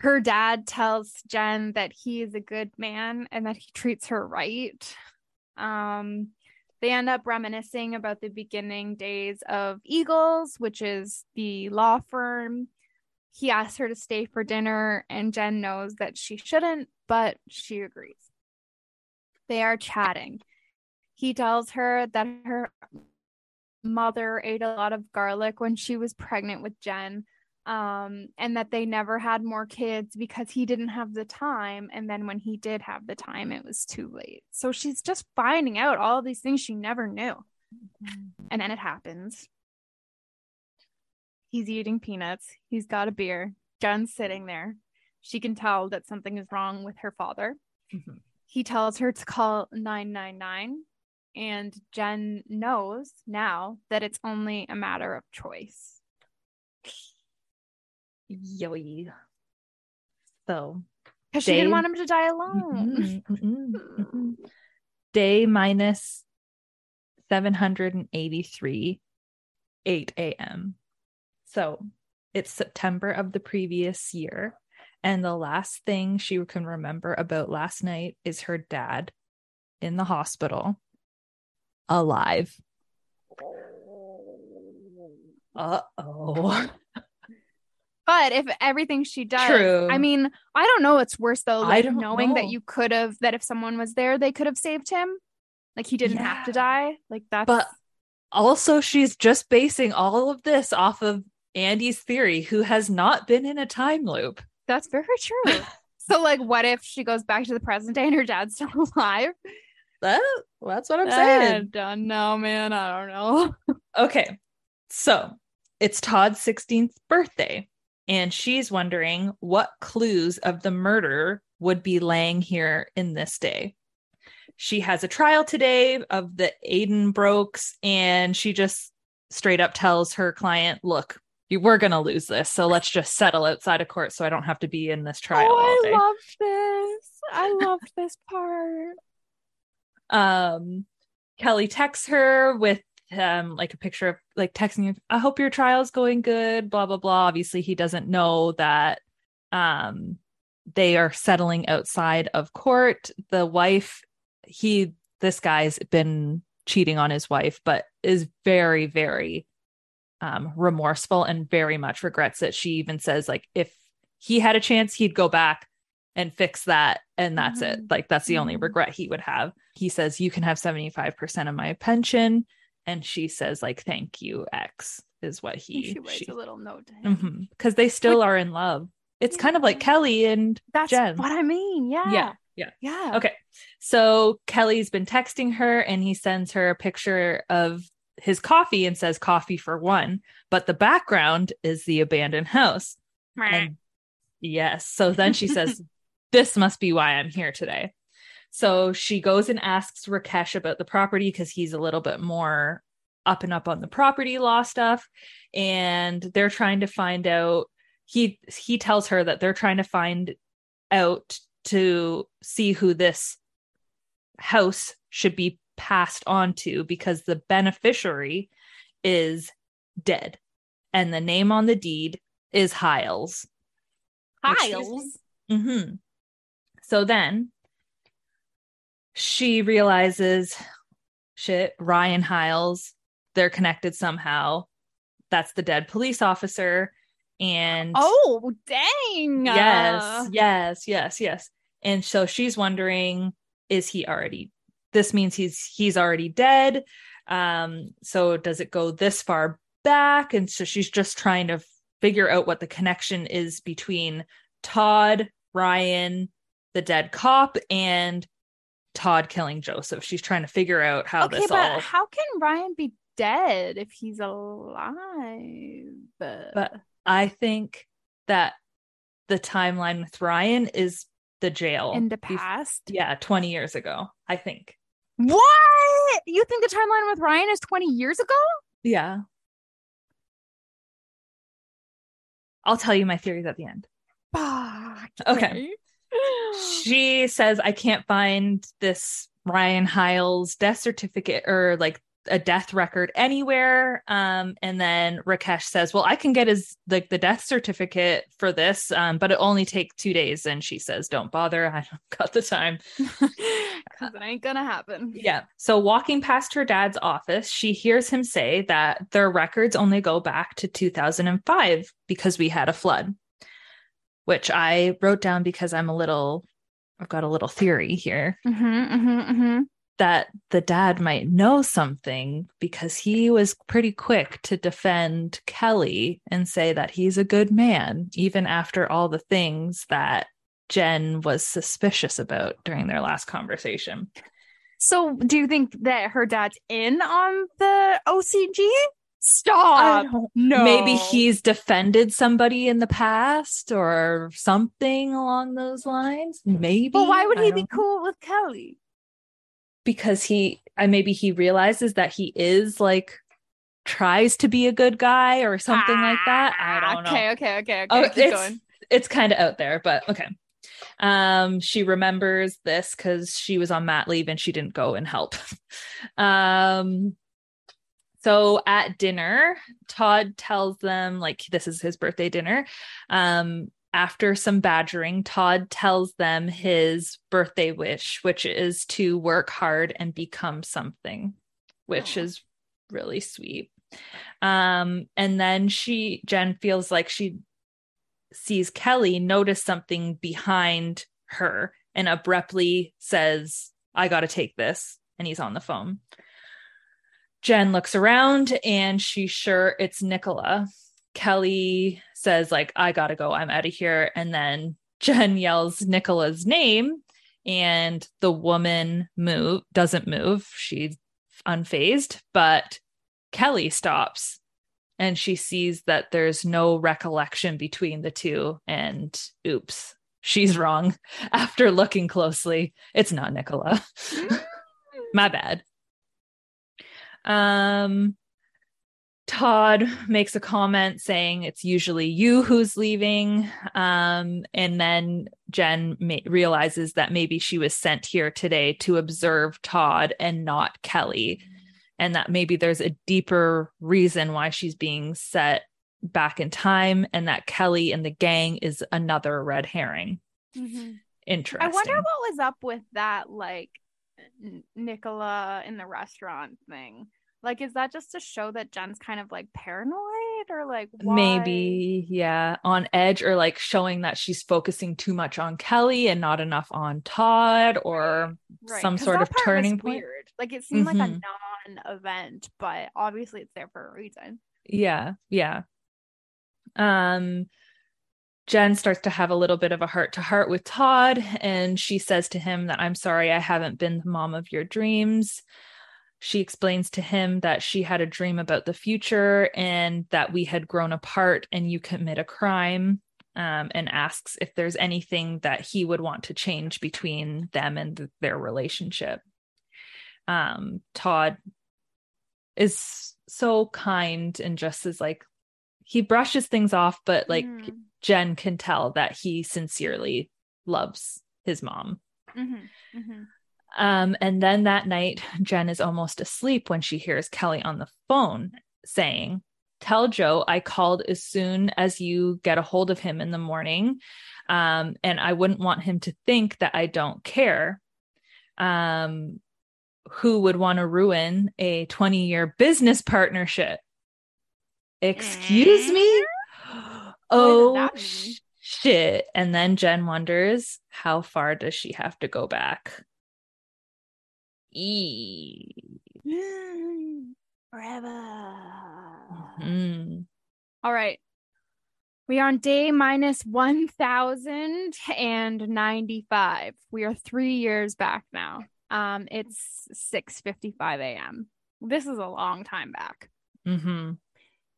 Her dad tells Jen that he is a good man and that he treats her right. Um, they end up reminiscing about the beginning days of Eagles, which is the law firm. He asks her to stay for dinner, and Jen knows that she shouldn't, but she agrees. They are chatting. He tells her that her mother ate a lot of garlic when she was pregnant with Jen, um, and that they never had more kids because he didn't have the time. And then when he did have the time, it was too late. So she's just finding out all these things she never knew. And then it happens. He's eating peanuts. He's got a beer. Jen's sitting there. She can tell that something is wrong with her father. Mhm. He tells her to call 999. And Jen knows now that it's only a matter of choice. Yoy. So Because she didn't want him to die alone. Mhm, mhm, mhm. day minus 783 8 a.m. So it's September of the previous year. And the last thing she can remember about last night is her dad in the hospital, alive. Uh oh. But if everything she does, True. I mean, I don't know what's worse though, I like don't knowing know. that you could have, that if someone was there, they could have saved him. Like he didn't have to die. Like that's, But also, she's just basing all of this off of Andy's theory, who has not been in a time loop. that's very true. so, like, what if she goes back to the present day and her dad's still alive? That, that's what I'm I saying. don't know, man. I don't know. Okay. So it's Todd's 16th birthday, and she's wondering what clues of the murder would be laying here in this day. She has a trial today of the Aiden Brokes, and she just straight up tells her client, Look, you we're going to lose this. So let's just settle outside of court so I don't have to be in this trial oh. I love this. I love this part. um kelly texts her with um like a picture of like texting you i hope your trial's going good blah blah blah. Obviously he doesn't know that um they are settling outside of court. The wife he this guy's been cheating on his wife but is very very um remorseful and very much regrets it she even says like if he had a chance he'd go back and fix that and that's it. Mhm. like that's the only Mhm. regret he would have. He says you can have 75% of my pension and she says like thank you x is what he she writes she, a little note to him. Mm-hmm. because they still are in love it's kind of like kelly and That's Jen. what I mean. Yeah. yeah yeah Yeah. okay so kelly's been texting her and he sends her a picture of his coffee and says coffee for one but the background is the abandoned house and yes. So then she says, This must be why I'm here today. So she goes and asks Rakesh about the property because he's a little bit more up and up on the property law stuff. And they're trying to find out. He he tells her that they're trying to find out to see who this house should be passed on to because the beneficiary is dead. And the name on the deed is Hiles. Hiles. Mm-hmm. So then she realizes shit, Ryan Hiles, they're connected somehow. That's the dead police officer. And Oh, dang. yes, yes, yes, yes. And so she's wondering, is he already this means he's he's already dead. Um, so does it go this far back? And so she's just trying to figure out what the connection is between Todd, Ryan, the dead cop, and Todd killing Joseph. She's trying to figure out how okay, this but all how can Ryan be dead if he's alive? But I think that the timeline with Ryan is the jail in the bef- past, yeah, 20 years ago, I think. What? You think the timeline with Ryan is 20 years ago? Yeah. I'll tell you my theories at the end. Fuck. Okay. She says, I can't find this Ryan Hiles death certificate or like a death record anywhere. Um, and then Rakesh says, Well, I can get his like the death certificate for this, um, but it only take two days. And she says, Don't bother. I don't got the time. Because it ain't gonna happen. Yeah. So walking past her dad's office, she hears him say that their records only go back to 2005 because we had a flood, which I wrote down because I'm a little, I've got a little theory here Mm-hmm, mm-hmm, mm-hmm. that the dad might know something because he was pretty quick to defend Kelly and say that he's a good man, even after all the things that Jen was suspicious about during their last conversation. So, do you think that her dad's in on the OCG? Stop. No. Maybe he's defended somebody in the past or something along those lines. Maybe. But why would he be cool with Kelly? Because he, I maybe he realizes that he is like tries to be a good guy or something like that. I don't know. Ah, Okay, okay, okay, okay. Oh, Keep it's going. it's kind of out there, but okay. Um, she remembers this because she was on mat leave and she didn't go and help. um, so at dinner, Todd tells them like this is his birthday dinner. Um, after some badgering, Todd tells them his birthday wish, which is to work hard and become something, which Aw. is really sweet. Um, and then she, Jen feels like she sees Kelly notice something behind her and abruptly says, I got to take this. And he's on the phone. Jen looks around and she's sure it's Nicola. Kelly says, like, I got to go. I'm out of here. And then Jen yells Nicola's name and the woman move doesn't move. She's unfazed, but Kelly stops and she sees that there's no recollection between the two and oops she's wrong after looking closely it's not nicola my bad um todd makes a comment saying it's usually you who's leaving um and then jen ma- realizes that maybe she was sent here today to observe todd and not kelly and that maybe there's a deeper reason why she's being set back in time and that Kelly and the gang is another red herring. Interesting. I wonder what was up with that, like Nicola in the restaurant thing. Like, is that just to show that Jen's kind of like paranoid, or like why? maybe yeah on edge or like showing that she's focusing too much on Kelly and not enough on Todd or Right, some sort of turning point. Weird. Like, it seemed like a Mhm. non-event, but obviously it's there for a reason. Yeah, yeah. Um Jen starts to have a little bit of a heart to heart with Todd and she says to him that I'm sorry I haven't been the mom of your dreams. She explains to him that she had a dream about the future and that we had grown apart and you commit a crime um, and asks if there's anything that he would want to change between them and th- their relationship. Um, Todd is so kind and just is like he brushes things off, but like Mhm. Jen can tell that he sincerely loves his mom. Mhm, mhm. Um, and then that night, Jen is almost asleep when she hears Kelly on the phone saying, Tell Joe I called as soon as you get a hold of him in the morning. Um, and I wouldn't want him to think that I don't care. Um, who would want to ruin a 20 year business partnership? Excuse me? Oh, sh- shit. And then Jen wonders, how far does she have to go back? E. Forever. Mm. All right. We are on day minus 1095. We are three years back now. Um, it's 6:55 a.m. This is a long time back. hmm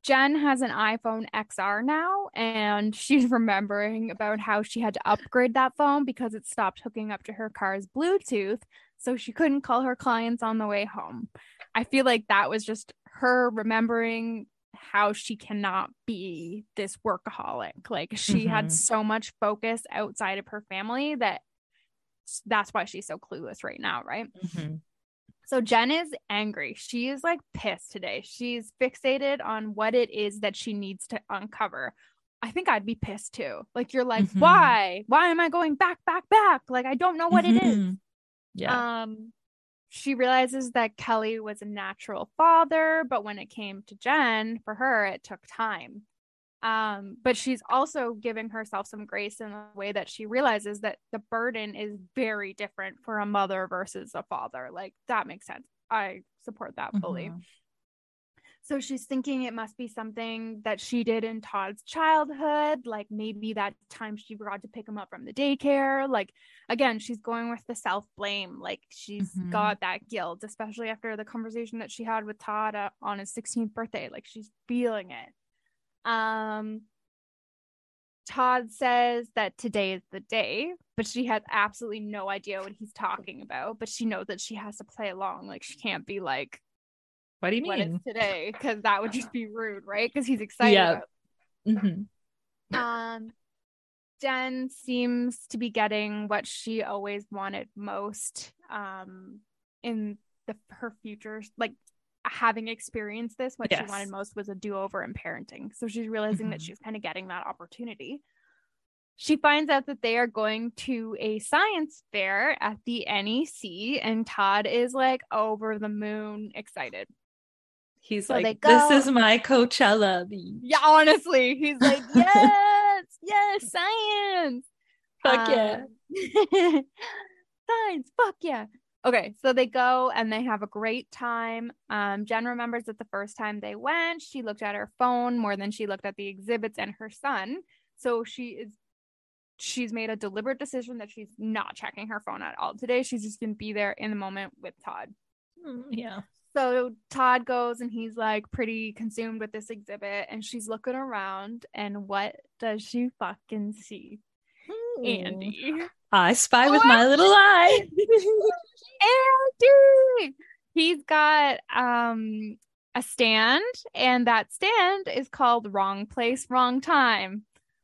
Jen has an iPhone XR now, and she's remembering about how she had to upgrade that phone because it stopped hooking up to her car's Bluetooth. so she couldn't call her clients on the way home. I feel like that was just her remembering how she cannot be this workaholic. Like she mm-hmm. had so much focus outside of her family that that's why she's so clueless right now, right? Mm-hmm. So Jen is angry. She is like pissed today. She's fixated on what it is that she needs to uncover. I think I'd be pissed too. Like you're like, mm-hmm. why? Why am I going back, back, back? Like I don't know what mm-hmm. it is. Mm-hmm. Yeah. Um, she realizes that Kelly was a natural father, but when it came to Jen, for her, it took time. Um, but she's also giving herself some grace in the way that she realizes that the burden is very different for a mother versus a father. Like that makes sense. I support that fully. Mm-hmm. So she's thinking it must be something that she did in Todd's childhood, like maybe that time she forgot to pick him up from the daycare. Like, again, she's going with the self blame. Like, she's mm-hmm. got that guilt, especially after the conversation that she had with Todd uh, on his 16th birthday. Like, she's feeling it. Um, Todd says that today is the day, but she has absolutely no idea what he's talking about. But she knows that she has to play along. Like, she can't be like, what do you mean? today? Because that would just be rude, right? Because he's excited. Yeah. Mm-hmm. Um, Jen seems to be getting what she always wanted most. Um, in the her future, like having experienced this, what yes. she wanted most was a do over in parenting. So she's realizing mm-hmm. that she's kind of getting that opportunity. She finds out that they are going to a science fair at the NEC, and Todd is like over the moon excited. He's so like, this is my Coachella. Yeah, honestly, he's like, yes, yes, science. Fuck um, yeah. science, fuck yeah. Okay, so they go and they have a great time. Um, Jen remembers that the first time they went, she looked at her phone more than she looked at the exhibits and her son. So she is she's made a deliberate decision that she's not checking her phone at all today. She's just gonna be there in the moment with Todd. Mm, yeah. So Todd goes and he's like pretty consumed with this exhibit, and she's looking around, and what does she fucking see? Hmm. Andy. I spy with my little eye. Andy. He's got um a stand, and that stand is called Wrong Place, Wrong Time.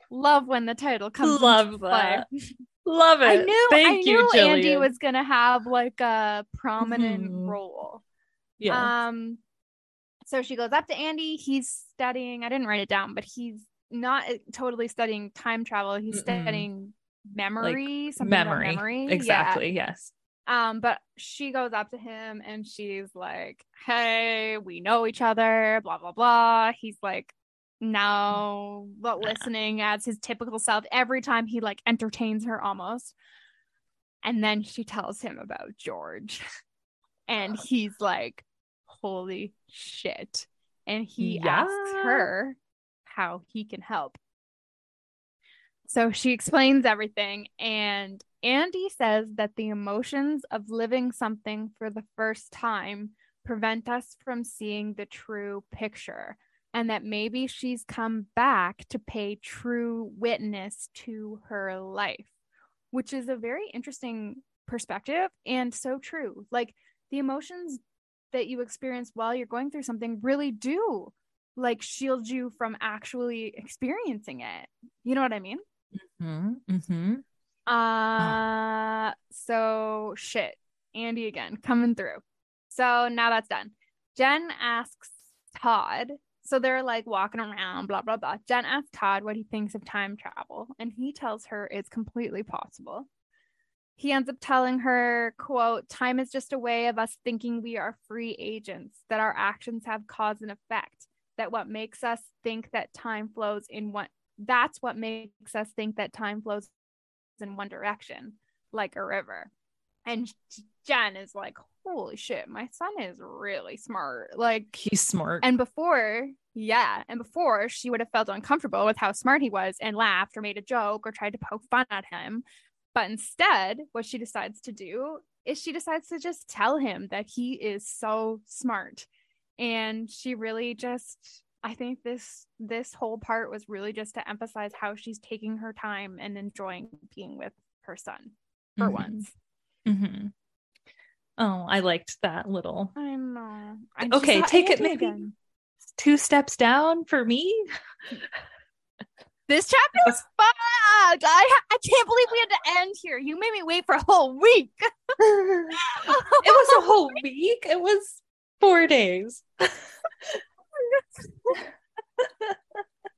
Love when the title comes. Love that. Love it. I knew Thank I you, knew Andy was gonna have like a prominent mm-hmm. role. Yeah. Um, so she goes up to Andy. He's studying. I didn't write it down, but he's not uh, totally studying time travel. He's Mm-mm. studying memory, like something memory. memory. Exactly. Yeah. Yes. Um, but she goes up to him and she's like, "Hey, we know each other." Blah blah blah. He's like, No, but listening as his typical self every time he like entertains her almost. And then she tells him about George, and he's like, holy shit. And he yeah. asks her how he can help. So she explains everything. And Andy says that the emotions of living something for the first time prevent us from seeing the true picture. And that maybe she's come back to pay true witness to her life, which is a very interesting perspective and so true. Like the emotions that you experience while you're going through something really do like shield you from actually experiencing it. You know what I mean? Mm-hmm. Mm-hmm. Uh, so shit. Andy again coming through. So now that's done. Jen asks Todd. So they're like walking around, blah, blah, blah. Jen asks Todd what he thinks of time travel, and he tells her it's completely possible he ends up telling her quote time is just a way of us thinking we are free agents that our actions have cause and effect that what makes us think that time flows in one that's what makes us think that time flows in one direction like a river. And jen is like holy shit my son is really smart. Like he's smart. and before yeah and before she would have felt uncomfortable with how smart he was and laughed or made a joke or tried to poke fun at him. But instead, what she decides to do is she decides to just tell him that he is so smart. And she really just I think this this whole part was really just to emphasize how she's taking her time and enjoying being with her son for mm-hmm. once. Mm-hmm. Oh, I liked that little. I know. I Okay, take it maybe- again. Two steps down for me. This chapter was fucked. I ha- I can't believe we had to end here. You made me wait for a whole week. it was a whole week. It was four days.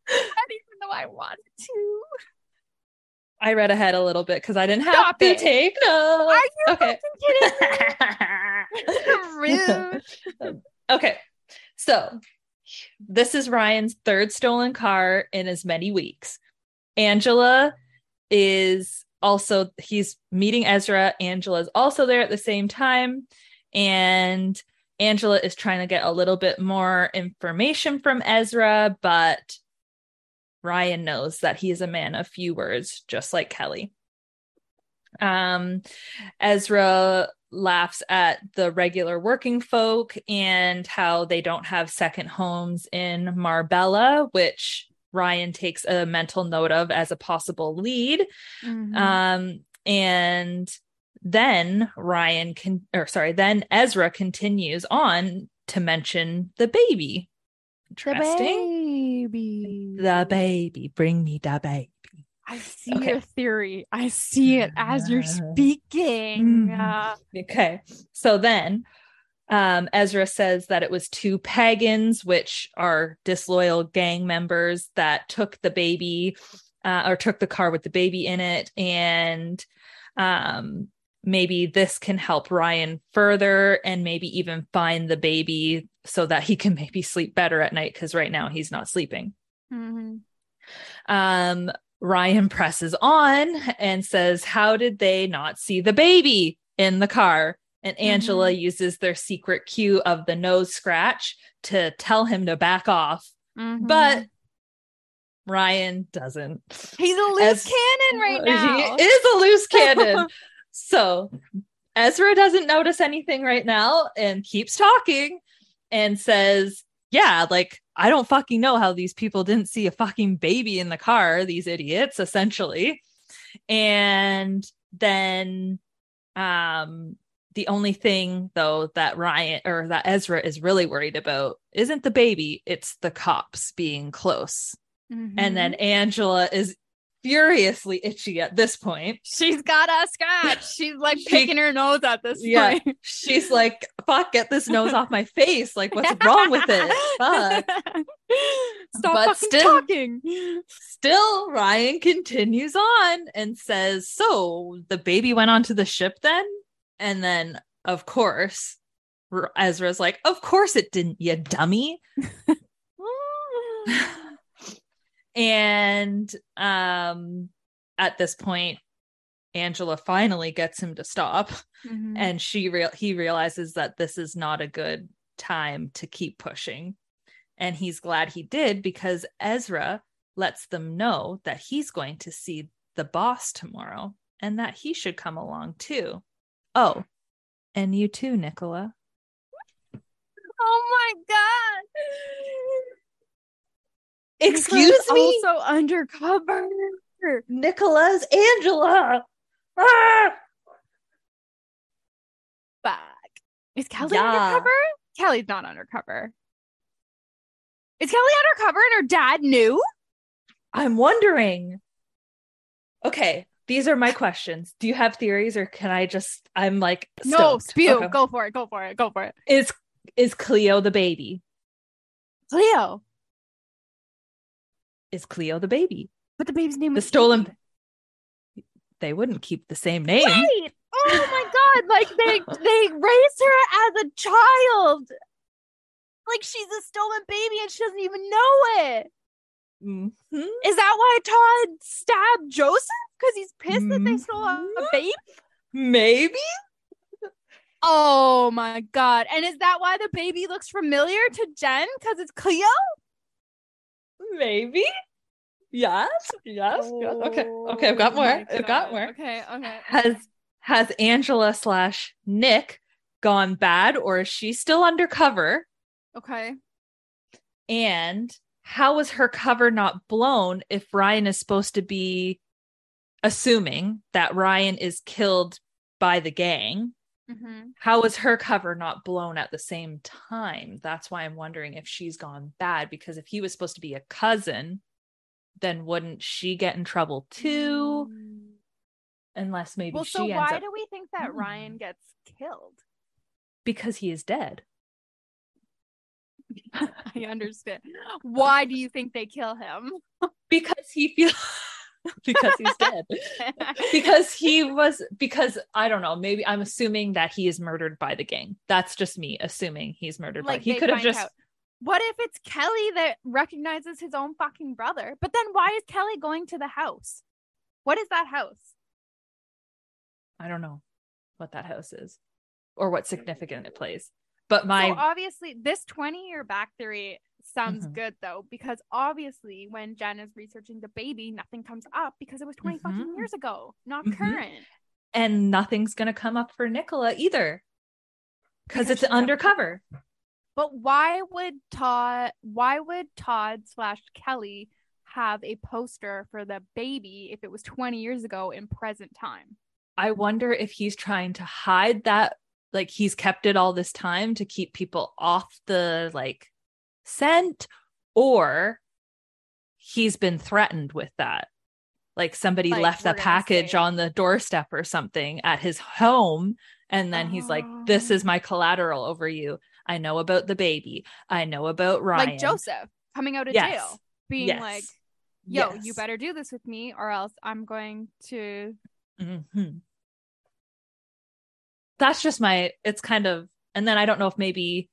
Even though I wanted to. I read ahead a little bit because I didn't have Stop to it. take notes. Are you okay. fucking kidding me? Rude. okay. So this is Ryan's third stolen car in as many weeks. Angela is also he's meeting Ezra. Angela's also there at the same time. And Angela is trying to get a little bit more information from Ezra, but Ryan knows that he is a man of few words, just like Kelly. Um, Ezra laughs at the regular working folk and how they don't have second homes in Marbella, which Ryan takes a mental note of as a possible lead. Mm-hmm. Um, and then Ryan can, or sorry, then Ezra continues on to mention the baby. Interesting. baby. The baby, bring me the baby. I see Okay. your theory. I see it as you're Uh, speaking. mm. Uh, Okay. So then um, Ezra says that it was two pagans, which are disloyal gang members that took the baby uh, or took the car with the baby in it. And um, maybe this can help Ryan further and maybe even find the baby so that he can maybe sleep better at night because right now he's not sleeping. mhm. Um, Ryan presses on and says, How did they not see the baby in the car? And Angela uses their secret cue of the nose scratch to tell him to back off. Mhm. But Ryan doesn't. he's a loose as- cannon right now. He is a loose cannon. so Ezra doesn't notice anything right now and keeps talking and says, Yeah, like I don't fucking know how these people didn't see a fucking baby in the car, these idiots, essentially. And then um the only thing though that Ryan or that Ezra is really worried about isn't the baby, it's the cops being close. Mhm. And then Angela is furiously itchy at this point. she's got a scratch. She's like She- picking her nose at this Yeah. point. She's like, fuck, get this nose off my face. Like, what's wrong with it? Fuck. Stop But fucking still- talking. Still, Ryan continues on and says, So the baby went onto the ship then? And then, of course, Ezra's like, Of course it didn't, you dummy. And um at this point angela finally gets him to stop Mhm. and she real he realizes that this is not a good time to keep pushing and he's glad he did because ezra lets them know that he's going to see the boss tomorrow and that he should come along too oh and you too nicola oh my god. Excuse me Also undercover. Nicholas angela Ah! Fuck. Is Kelly Yeah. undercover? Kelly's not undercover. Is Kelly undercover and her dad knew? I'm wondering. Okay, these are my questions. Do you have theories or can I just I'm like No, spew. Okay. Go for it. Go for it. Go for it. Is is Clio the baby? Clio. Is Clio the baby? But the baby's name The was stolen They wouldn't keep the same name. Oh my god! Like they they raised her as a child. Like she's a stolen baby and she doesn't even know it. Mhm. Is that why Todd stabbed Joseph? Because he's pissed that they stole a, Mhm. baby? Maybe? Oh my god. And is that why the baby looks familiar to Jen? Because it's Clio? Maybe? Yes. Yes. yes. Okay. Okay, I've got Oh more. I've got more. Okay, okay. Has has Angela slash Nick gone bad or is she still undercover? Okay. And how was her cover not blown if Ryan is supposed to be assuming that Ryan is killed by the gang Mm-hmm. How was her cover not blown at the same time? That's why I'm wondering if she's gone bad because if he was supposed to be a cousin, then wouldn't she get in trouble too? Unless maybe she. Well, so why up do we think that Hmm. Ryan gets killed? because he is dead. I understand. Why do you think they kill him? Because he feels because he's dead. because he was because I don't know, maybe I'm assuming that he is murdered by the gang. That's just me assuming he's murdered by like he could have just out. What if it's Kelly that recognizes his own fucking brother? But then why is Kelly going to the house? What is that house? I don't know what that house is or what significant it plays. But my so obviously, this 20 year back theory sounds Mhm. good though, because obviously, when Jen is researching the baby, nothing comes up because it was 20 fucking Mhm. years ago, not Mhm. current. and nothing's gonna come up for Nicola either. Because it's undercover. But why would Todd? Why would Todd slash Kelly have a poster for the baby if it was 20 years ago in present time? I wonder if he's trying to hide that, like he's kept it all this time to keep people off the like scent, or he's been threatened with that. Like somebody Like, left a package on the doorstep or something at his home. And then he's like, This is Oh. my collateral over you. I know about the baby. I know about Ryan. Like Joseph coming out of Yes. jail, being Yes. like, "Yo, you better do this with me, or else I'm going to." Mhm. That's just my it's kind of and then I don't know if maybe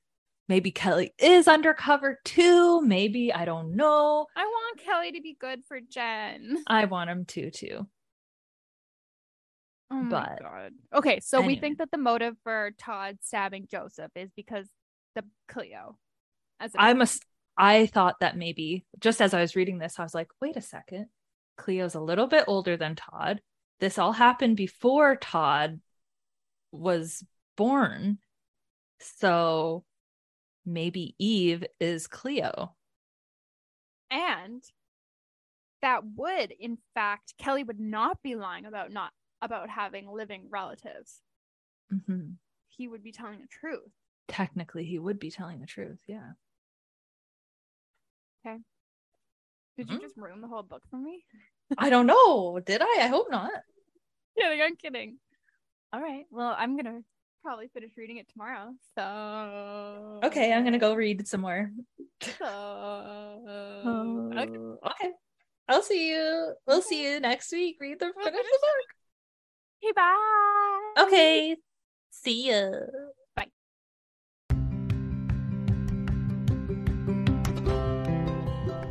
maybe Kelly is undercover too. Maybe I don't know. I want Kelly to be good for Jen. I want him to too. Oh my But- god. Okay, so we think that the motive for Todd stabbing Joseph is because the Clio. As I must I thought that maybe just as I was reading this, I was like, wait a second. Clio's a little bit older than Todd. This all happened before Todd was born. So maybe Eve is Clio. and that would in fact Kelly would not be lying about not about having living relatives. Mhm. He would be telling the truth. technically he would be telling the truth yeah Okay. Did you Mhm. just ruin the whole book for me? i don't know did i i hope not kidding, I'm kidding. All right. Well, I'm gonna probably finish reading it tomorrow. So okay i'm gonna go read some more So oh, okay. okay i'll see you we'll see you next week read the finish finish the Okay, bye. book okay see ya Bye.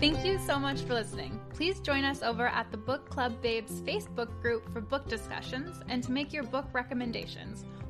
Thank you so much for listening. Please join us over at the Book Club Babes Facebook group for book discussions and to make your book recommendations,